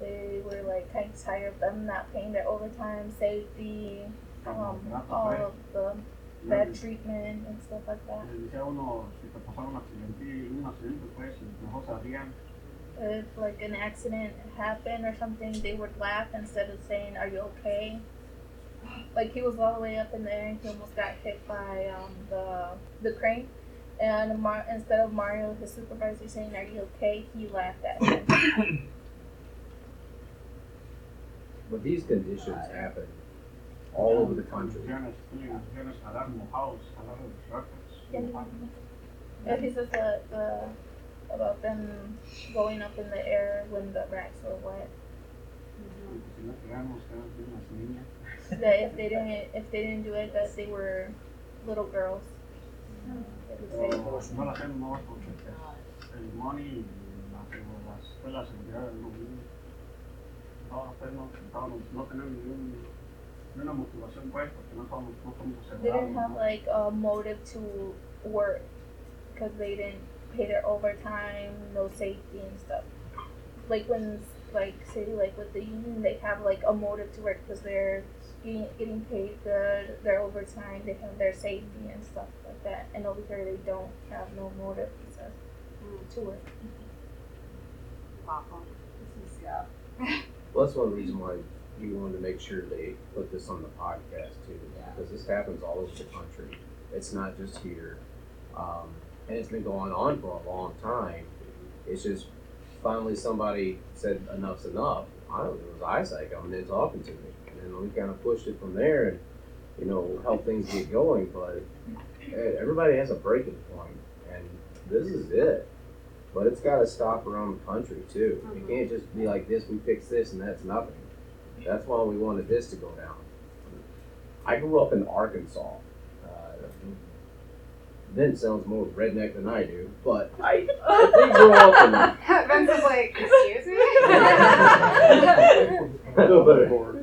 they were like kind of tired of them not paying their overtime, safety, um, all of the bad treatment and stuff like that. If like an accident happened or something, they would laugh instead of saying, "Are you okay?" Like he was all the way up in the air and he almost got hit by um, the the crane. And Mar- instead of Mario, his supervisor, saying, "Are you okay?" he laughed at him. But these conditions happen all over the country. Tienes, tienes jalar mojados, jalar los rockets. And he says that uh, about them going up in the air when the racks were wet. Si no tiramos, quedan bien las niñas. That if they didn't, if they didn't do it, that they were little girls. They would say. Pero no la hacemos porque el money las escuelas de los niños. No, pues no, tenemos ni, un, ni una motivación pues porque no somos, no somos They didn't have like a motive to work because they didn't pay their overtime, no safety and stuff. Like when, like say, like with the union, they have like a motive to work because they're getting, getting paid good, their overtime, they have their safety and stuff like that. And over here, they don't have no motive he says, to work. Awful. This is, yeah. Well, that's one reason why we wanted to make sure they put this on the podcast too, because this happens all over the country. It's not just here, um, and it's been going on for a long time. It's just finally somebody said enough's enough. I don't know, it was Isaac coming in talking to me, and we kind of pushed it from there, and you know helped things get going. But everybody has a breaking point, and this is it. But it's got to stop around the country too. It mm-hmm. can't just be like this. We fix this and that's nothing. That's why we wanted this to go down. I grew up in Arkansas. Vince sounds more redneck than I do, but I, I did grow up in. Vince is like, excuse me?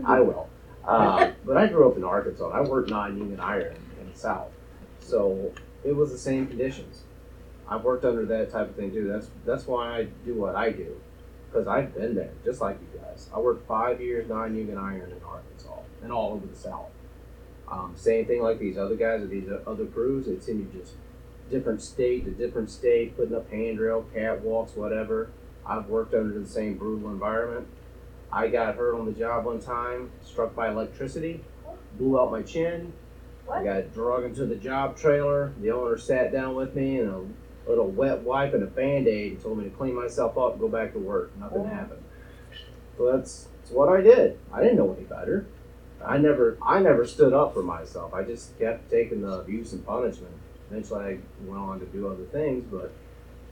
I will. Uh, but I grew up in Arkansas. I worked non-union iron in the South, so it was the same conditions. I've worked under that type of thing too. That's that's why I do what I do, because I've been there, just like you guys. I worked five years non-union iron in Arkansas and all over the South. Um, same thing like these other guys or these other crews. They send you just different state to different state, putting up handrail, catwalks, whatever. I've worked under the same brutal environment. I got hurt on the job one time, struck by electricity, blew out my chin. I got dragged into the job trailer. The owner sat down with me and a little wet wipe and a band aid and told me to clean myself up and go back to work. Nothing happened. So that's, that's what I did. I didn't know any better. I never I never stood up for myself. I just kept taking the abuse and punishment. Eventually, I went on to do other things, but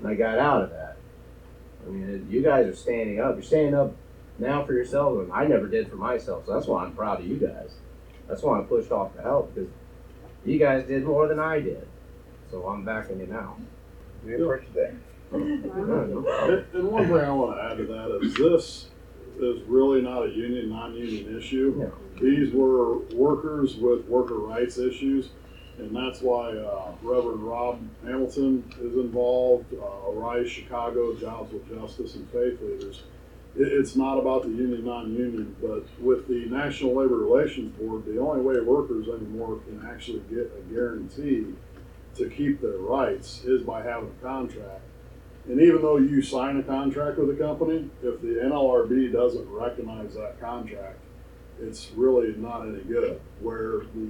I got out of that. I mean, you guys are standing up. You're standing up now for yourselves, and I never did for myself. So that's why I'm proud of you guys. That's why I pushed off the help because you guys did more than I did. So I'm backing you now. We appreciate that. And, and one thing I want to add to that is this is really not a union, non-union issue. These were workers with worker rights issues, and that's why uh, Reverend Rob Hamilton is involved. Uh, Rise Chicago, Jobs with Justice, and Faith Leaders. It, it's not about the union, non-union, but with the National Labor Relations Board, the only way workers anymore can actually get a guarantee to keep their rights is by having a contract. And even though you sign a contract with a company, if the NLRB doesn't recognize that contract, it's really not any good. Where the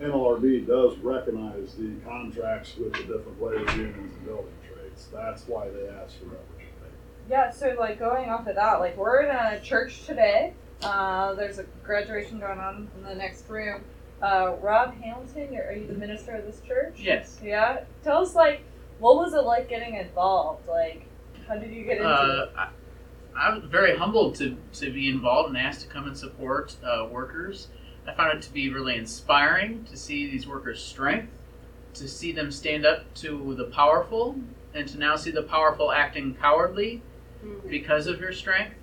NLRB does recognize the contracts with the different labor unions and building trades. That's why they ask for membership. Yeah, so like going off of that, like we're in a church today. Uh, there's a graduation going on in the next room. Uh, Rob Hamilton, are you the minister of this church? Yes. Yeah. Tell us like, what was it like getting involved? Like, how did you get into Uh, it? I, I was very humbled to, to be involved and asked to come and support uh, workers. I found it to be really inspiring to see these workers' strength, to see them stand up to the powerful, and to now see the powerful acting cowardly because of your strength,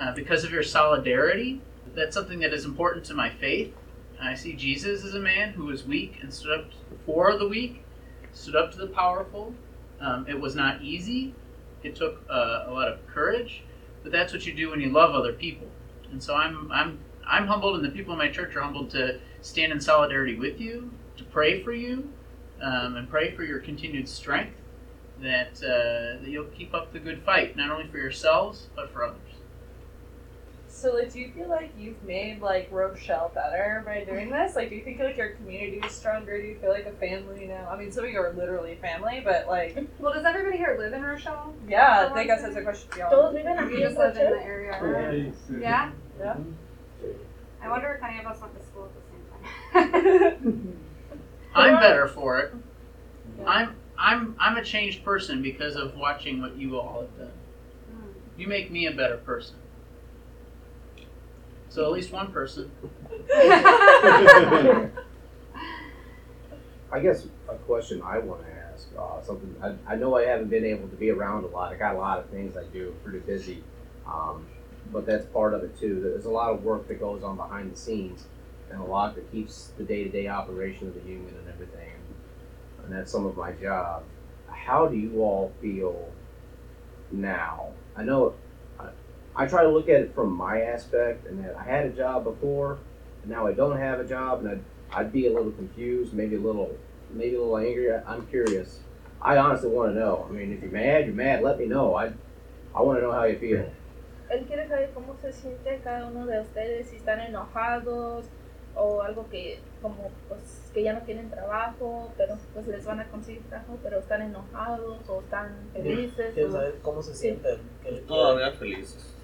uh, because of your solidarity. That's something that is important to my faith. I see Jesus as a man who was weak and stood up for the weak, stood up to the powerful. Um, it was not easy. It took uh, a lot of courage, but that's what you do when you love other people. And so I'm I'm I'm humbled, and the people in my church are humbled to stand in solidarity with you, to pray for you, um, and pray for your continued strength. That uh, that you'll keep up the good fight, not only for yourselves but for others. So like, do you feel like you've made like Rochelle better by doing this? Like, do you think like your community is stronger? Do you feel like a family now? I mean, some of you are literally family, but like, Well, does everybody here live in Rochelle? yeah, I think that's a question for y'all. Those live in You just live in the area. Yeah. Yeah. I wonder if any of us went to school at the same time. I'm better for it. I'm I'm I'm a changed person because of watching what you all have done. You make me a better person. So at least one person. I guess a question I want to ask, uh, something I, I know I haven't been able to be around a lot. I got a lot of things I do, pretty busy, um, but that's part of it too. There's a lot of work that goes on behind the scenes, and a lot that keeps the day-to-day operation of the union and everything, and that's some of my job. How do you all feel now? I know I, I try to look at it from my aspect, and that I had a job before, and now I don't have a job, and I'd, I'd be a little confused, maybe a little, maybe a little angry. I'm curious. I honestly want to know. I mean, if you're mad, you're mad. Let me know. I, I want to know how you feel. Él quiere saber cómo se siente cada uno de ustedes, si están enojados o algo que como pues que ya no tienen trabajo, pero pues les van a conseguir trabajo, pero están enojados o están felices. Quiero o- saber cómo se sienten. que le- Todavía felices.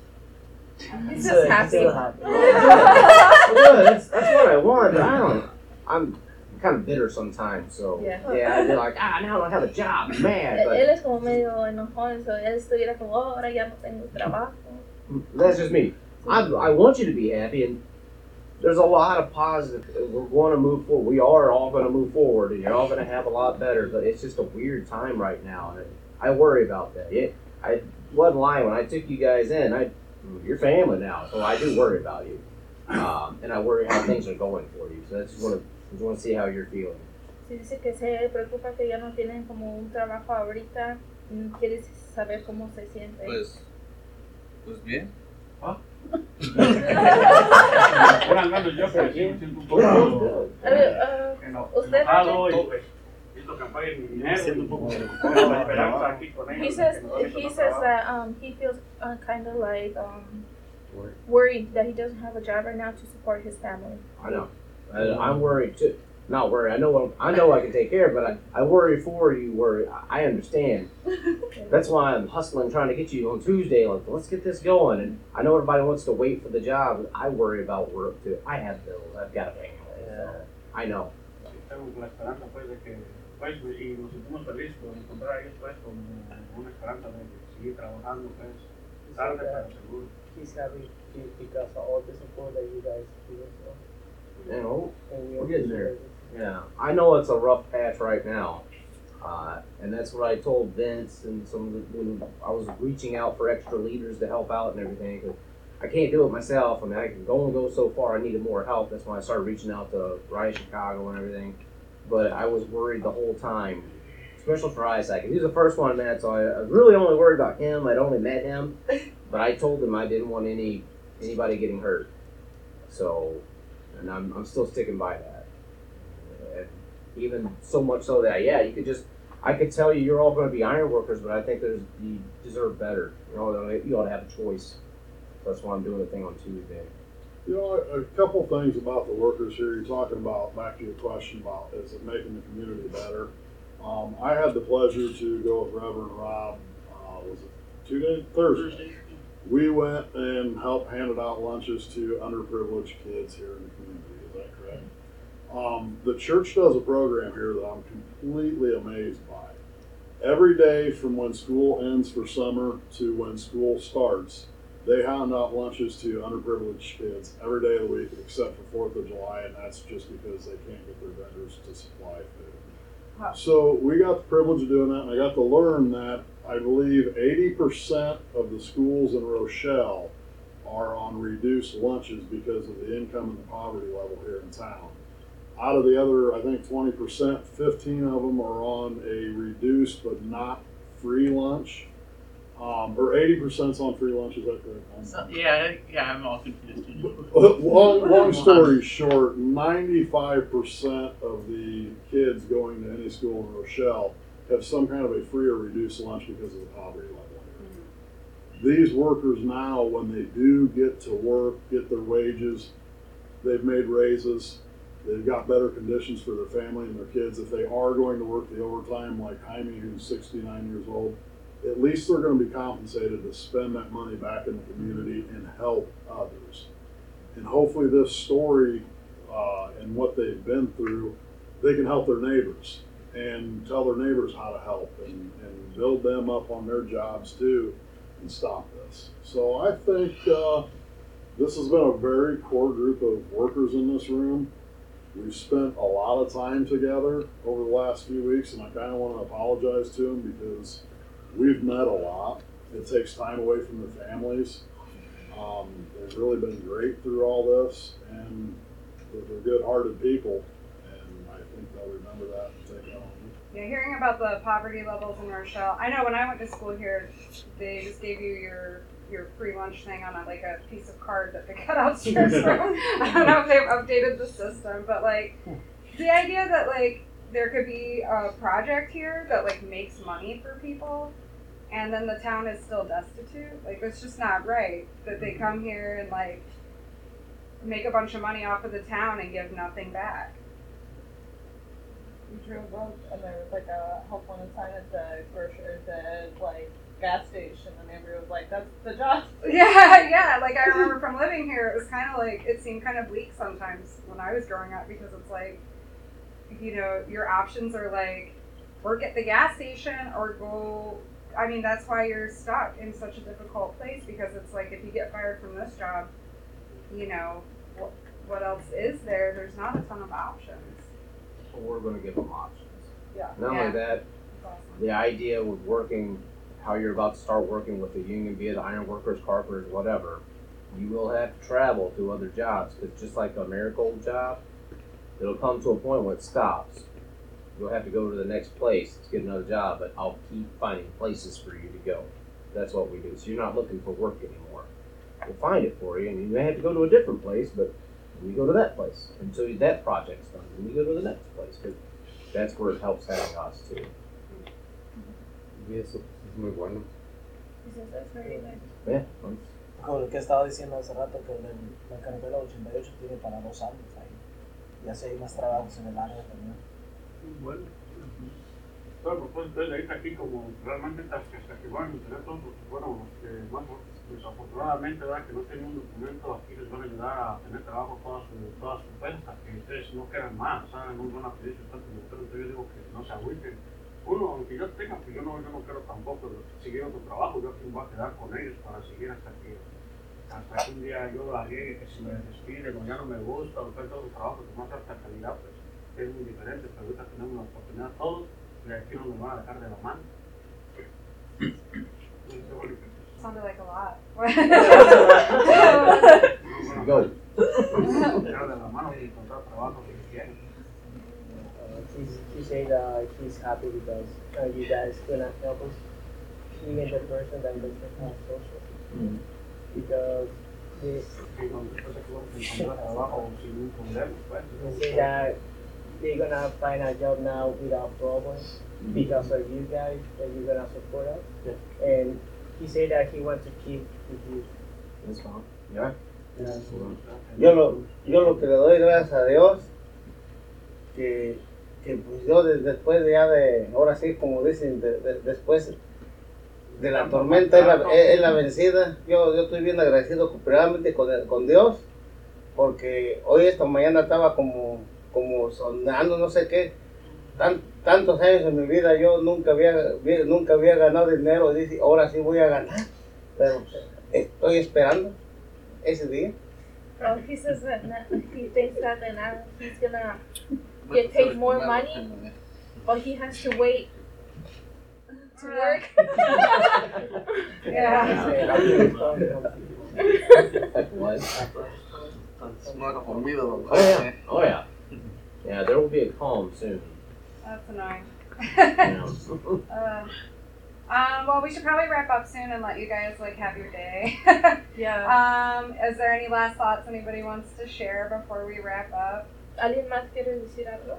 He's So, just he's happy. still happy. Well, that's, that's what I want. but I don't. I'm kind of bitter sometimes. So Yeah. yeah, I'd be like, ah, now I don't have a job. I'm mad. Él But es como medio enojón, so él estuviera como, oh, ahora ya no tengo trabajo. That's just me. I, I want you to be happy, and there's a lot of positive. We're going to move forward. We are all going to move forward, and you're all going to have a lot better. But it's just a weird time right now, and I worry about that. It, I wasn't lying when I took you guys in. I, you're family now, so I do worry about you, um, and I worry how things are going for you. So I just want to just want to see how you're feeling. Si dice que se preocupa que ya no tienen como un trabajo ahorita, mm, quiere saber cómo se siente. Pues, pues bien. Eran ganas yo, pero sí me siento un poco A ver, ah, eno- usted enojado y pues siento que fue mi dinero, siento un poco preocupado, la esperanza aquí con ellos. He says que no he says that um, he feels uh, kind of like um, worried that he doesn't have a job right now to support his family. I know. I, I'm worried too. Not worry. I know. What, I know I can take care of, it, but I, I worry for you. Worry. I I understand. That's why I'm hustling, trying to get you on Tuesday. Like, let's get this going. And I know everybody wants to wait for the job. I worry about work too. I have bills. I've got a family. So I know. Tengo la esperanza pues de que pues y nos sentimos felices por encontrar a ellos pues como una esperanza de seguir trabajando pues tarde pero seguro. He's happy because of all the support that you guys give us. You know, we we're getting there. Yeah, I know it's a rough patch right now, uh, and that's what I told Vince and some of the, when I was reaching out for extra leaders to help out and everything. 'cause I can't do it myself. I mean, I can go and go so far. I needed more help. That's why I started reaching out to Rise Chicago and everything. But I was worried the whole time, especially for Isaac. He was the first one I met, so I, I really only worried about him. I'd only met him, but I told him I didn't want any anybody getting hurt. So, and I'm, I'm still sticking by that. And even so much so that yeah, you could just I could tell you you're all going to be iron workers, but I think there's you deserve better. You know, you ought to have a choice. That's why I'm doing the thing on Tuesday. You know, a, a couple things about the workers here. You're talking about back to your question about is it making the community better? Um, I had the pleasure to go with Reverend Rob. Uh, was it two days? Thursday. We went and helped handed out lunches to underprivileged kids here in the community. Is that correct? Um, the church does a program here that I'm completely amazed by. Every day from when school ends for summer to when school starts, they hand out lunches to underprivileged kids every day of the week except for Fourth of July, and that's just because they can't get their vendors to supply food. Wow. So we got the privilege of doing that, and I got to learn that I believe 80% of the schools in Rochelle are on reduced lunches because of the income and the poverty level here in town. Out of the other, I think 20%, 15 of them are on a reduced but not free lunch. Um, or 80% is on free lunch, is that correct? So, yeah, yeah, I'm all confused. long, long story short, 95% of the kids going to any school in Rochelle have some kind of a free or reduced lunch because of the poverty level. These workers now, when they do get to work, get their wages, they've made raises, they've got better conditions for their family and their kids. If they are going to work the overtime, like Jaime, who's 69 years old, at least they're going to be compensated to spend that money back in the community and help others. and hopefully this story uh, and what they've been through, they can help their neighbors and tell their neighbors how to help and, and build them up on their jobs too and stop this. So I think uh, this has been a very core group of workers in this room. We've spent a lot of time together over the last few weeks, and I kind of want to apologize to them because we've met a lot. It takes time away from the families. Um, they've really been great through all this, and they're, they're good-hearted people, and I think they'll remember that and take it on. Yeah, hearing about the poverty levels in Rochelle. I know when I went to school here, they just gave you your your free lunch thing on a, like a piece of card that they cut out strips from. I don't know if they've updated the system, but like hmm. the idea that like there could be a project here that like makes money for people and then the town is still destitute like it's just not right that they come here and like make a bunch of money off of the town and give nothing back We drove up and there was like a help wanted sign at the grocery or the like gas station and Amber was like, That's the job. Yeah, yeah. Like I remember from living here, it was kind of like it seemed kind of bleak sometimes when I was growing up because it's like, you know, your options are like work at the gas station or go. I mean, that's why you're stuck in such a difficult place because it's like if you get fired from this job, you know, what, what else is there? There's not a ton of options. So we're gonna give them options. Yeah. Not yeah. only that, awesome. the idea with working, how you're about to start working with the union, be it iron workers, carpenters, whatever, you will have to travel to other jobs, because just like a Americold job, it'll come to a point where it stops. You'll have to go to the next place to get another job, but I'll keep finding places for you to go. That's what we do. So you're not looking for work anymore. We'll find it for you, and you may have to go to a different place, but we go to that place until that project's done. Then we go to the next place. But that's where it helps having us too. Y eso es muy bueno. Yeah. pues, Con lo que estaba diciendo hace rato, que la, la carretera 88 tiene para dos años ahí. Ya sé, hay más trabajos en el área también. Bueno, el propósito de ahorita aquí como realmente hasta que, hasta que van a tener todos, bueno, este, bueno, desafortunadamente, ¿verdad? que no tienen un documento, aquí les van a ayudar a tener trabajo todas sus todas sus cuentas, que ustedes no quieran más, ¿saben? No van a pedir sus tantos entonces yo digo que no se agüiten. Uno, aunque yo tenga, pues yo no, yo no quiero tampoco seguir otro trabajo, yo aquí me voy a quedar con ellos para seguir hasta que hasta que un día yo la llegue, que si me despiden o ya no me gusta, o encuentro otro trabajo que más alta calidad, pues es muy diferente, pero ahorita tenemos la oportunidad todos, y aquí no nos van a dejar de la mano. Sounded like a lot. Go. Dejar de la mano y encontrar trabajo he's, he said uh, he's happy because uh, you guys gonna help us, even the person that doesn't have social, Mhm. because they, Y donde después se puede encontrar trabajo sin ningún problema, pues. they say that they're gonna find a job now without problems because of you guys that you're gonna support us. And he said that he wants to keep with you. That's fine. Yeah. Yo lo, yo lo que le doy gracias a Dios, que, que pues yo de- después de ya de, ahora sí, como dicen, de- de- después de la tormenta es la, es- es la vencida, yo, yo estoy bien agradecido primeramente con, el- con Dios, porque hoy esta mañana estaba como, como sonando, no sé qué, tan- tantos años en mi vida yo nunca había, nunca había ganado dinero, dije, ahora sí voy a ganar, pero estoy esperando ese día. Well, he says that he thinks that then now he's gonna get paid more money, but he has to wait to work. What? No por vida, don Oh yeah. Oh yeah. Yeah, there will be a calm soon. That's annoying. Yeah. uh, um, well, we should probably wrap up soon and let you guys like have your day. Yeah. Um, is there any last thoughts anybody wants to share before we wrap up? ¿Alguien más quiere decir algo?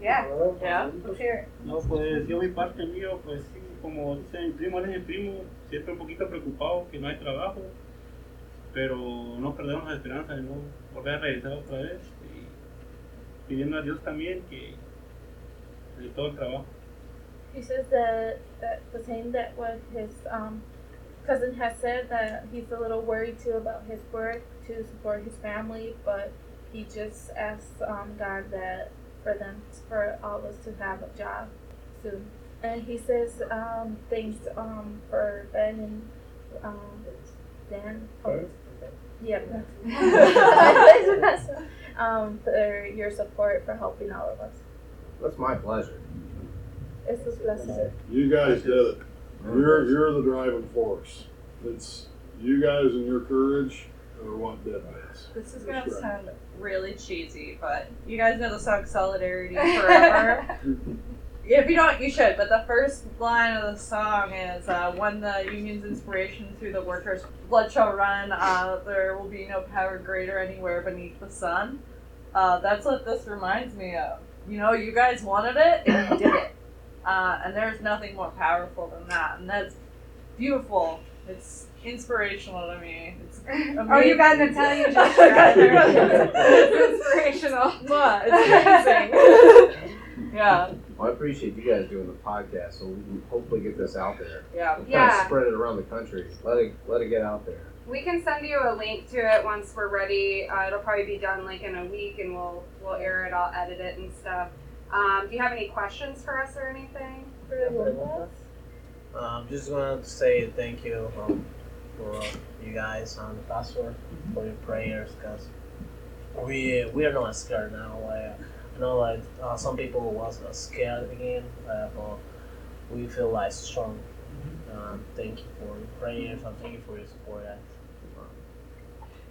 Yeah. Yeah. Let's hear it. No, pues yo mi parte mío, pues sí, como dice mi primo, él es mi primo, siempre un poquito preocupado que no hay trabajo, pero no perdemos la esperanza de no volver a regresar otra vez y pidiendo a Dios también que de todo el trabajo. He says that, that the same that was his um, cousin has said that he's a little worried too about his work to support his family, but he just asked um, God that for them, for all of us to have a job soon. And he says um, thanks um, for Ben and um, Dan. Oh, yeah. um, for your support for helping all of us. That's my pleasure. It's a blessing. You guys did it. You're you're the driving force. It's you guys and your courage are what did this. This is gonna sound really cheesy, but you guys know the song Solidarity Forever. if you don't, you should. But the first line of the song is uh, When the union's inspiration through the workers' blood shall run, uh, there will be no power greater anywhere beneath the sun. Uh, that's what this reminds me of. You know, you guys wanted it and you did it. Uh, and there's nothing more powerful than that. And that's beautiful. It's inspirational to me. It's Oh, you got an Italian gesture out there. It's inspirational. What? It's amazing. yeah. Well, I appreciate you guys doing the podcast, so we can hopefully get this out there. Yeah. We'll kind Yeah. of spread it around the country. Let it let it get out there. We can send you a link to it once we're ready. Uh, it'll probably be done like in a week, and we'll we'll air it. I'll edit it and stuff. Um, do you have any questions for us or anything? Um, just wanted to say thank you um, for you guys on the pastor for your prayers because we we are not scared now. Like, I know like uh, some people was uh, scared again, uh, but we feel like strong. Um, thank you for your prayers and thank you for your support. guys.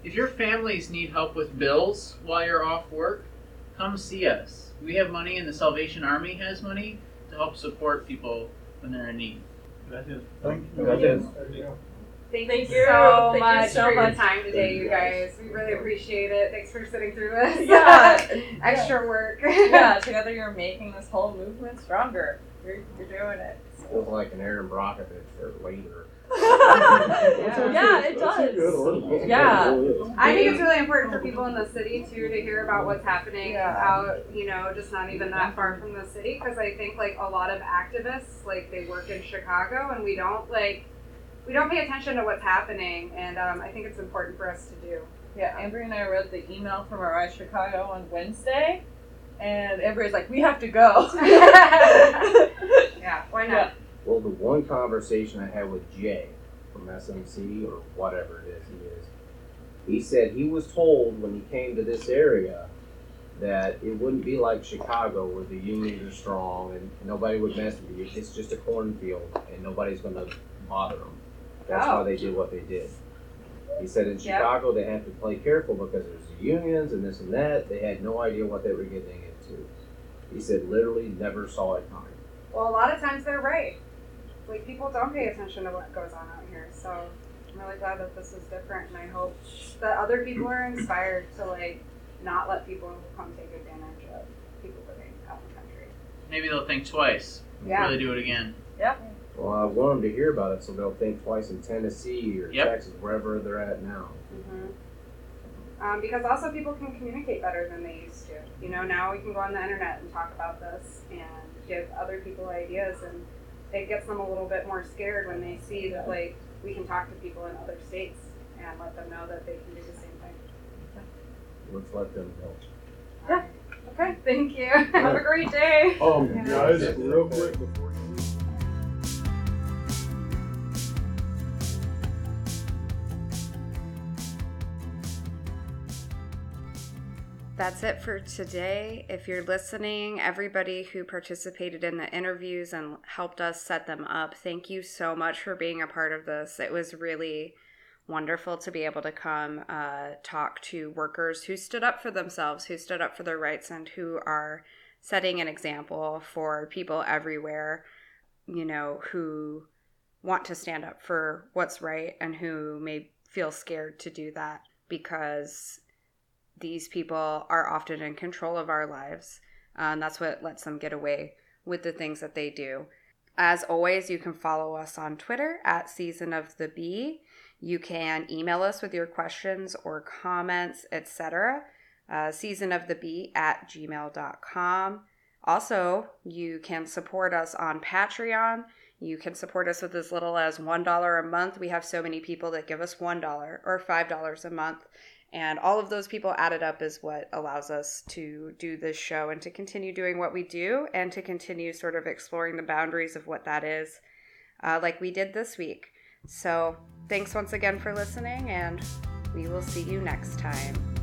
If your families need help with bills while you're off work, come see us. We have money, and the Salvation Army has money to help support people when they're in need. Gracias. Thank you. Gracias. Thank, Thank you you. so Thank you much so for your time today, you you, guys. We really appreciate it. Thanks for sitting through this. Yeah. Extra work. yeah, together you're making this whole movement stronger. You're, you're doing it. Feels like an Erin Brockovich for later. yeah, it does. Yeah. I think it's really important for people in the city too to hear about what's happening Yeah. out, you know, just not even that far from the city. Because I think like a lot of activists, like they work in Chicago, and we don't like we don't pay attention to what's happening, and um, I think it's important for us to do. Yeah, Amber and I read the email from Arise Chicago on Wednesday, and Amber's like, we have to go. Yeah, why not? Well, the one conversation I had with Jay from SMC or whatever it is he is, he said he was told when he came to this area that it wouldn't be like Chicago where the unions are strong and nobody would mess with you. It's just a cornfield and nobody's going to bother them. That's Oh. why they did what they did. He said in Yep. Chicago they have to play careful because there's the unions and this and that. They had no idea what they were getting into. He said literally never saw it coming. Well, a lot of times they're right. Like people don't pay attention to what goes on out here, so I'm really glad that this is different, and I hope that other people are inspired to like not let people come take advantage of people living out in the country. Maybe they'll think twice. Yeah. Really do it again. Well, I want them to hear about it so they'll think twice in Tennessee or Yep. Texas, wherever they're at now. Mm-hmm. Um, because also people can communicate better than they used to. You know, now we can go on the internet and talk about this and give other people ideas, and it gets them a little bit more scared when they see that like we can talk to people in other states and let them know that they can do the same thing. Let's let them know. Yeah. Okay. Thank you. Have a great day. Um, Yeah. guys, real quick before you leave. That's it for today. If you're listening, everybody who participated in the interviews and helped us set them up, thank you so much for being a part of this. It was really wonderful to be able to come uh, talk to workers who stood up for themselves, who stood up for their rights, and who are setting an example for people everywhere, you know, who want to stand up for what's right and who may feel scared to do that because these people are often in control of our lives. And that's what lets them get away with the things that they do. As always, you can follow us on Twitter at Season of the Bee. You can email us with your questions or comments, etc. Uh, season of the Bee at gmail.com. Also, you can support us on Patreon. You can support us with as little as $1 a month. We have so many people that give us $1 or $5 a month. And all of those people added up is what allows us to do this show and to continue doing what we do and to continue sort of exploring the boundaries of what that is, uh, like we did this week. So, thanks once again for listening, and we will see you next time.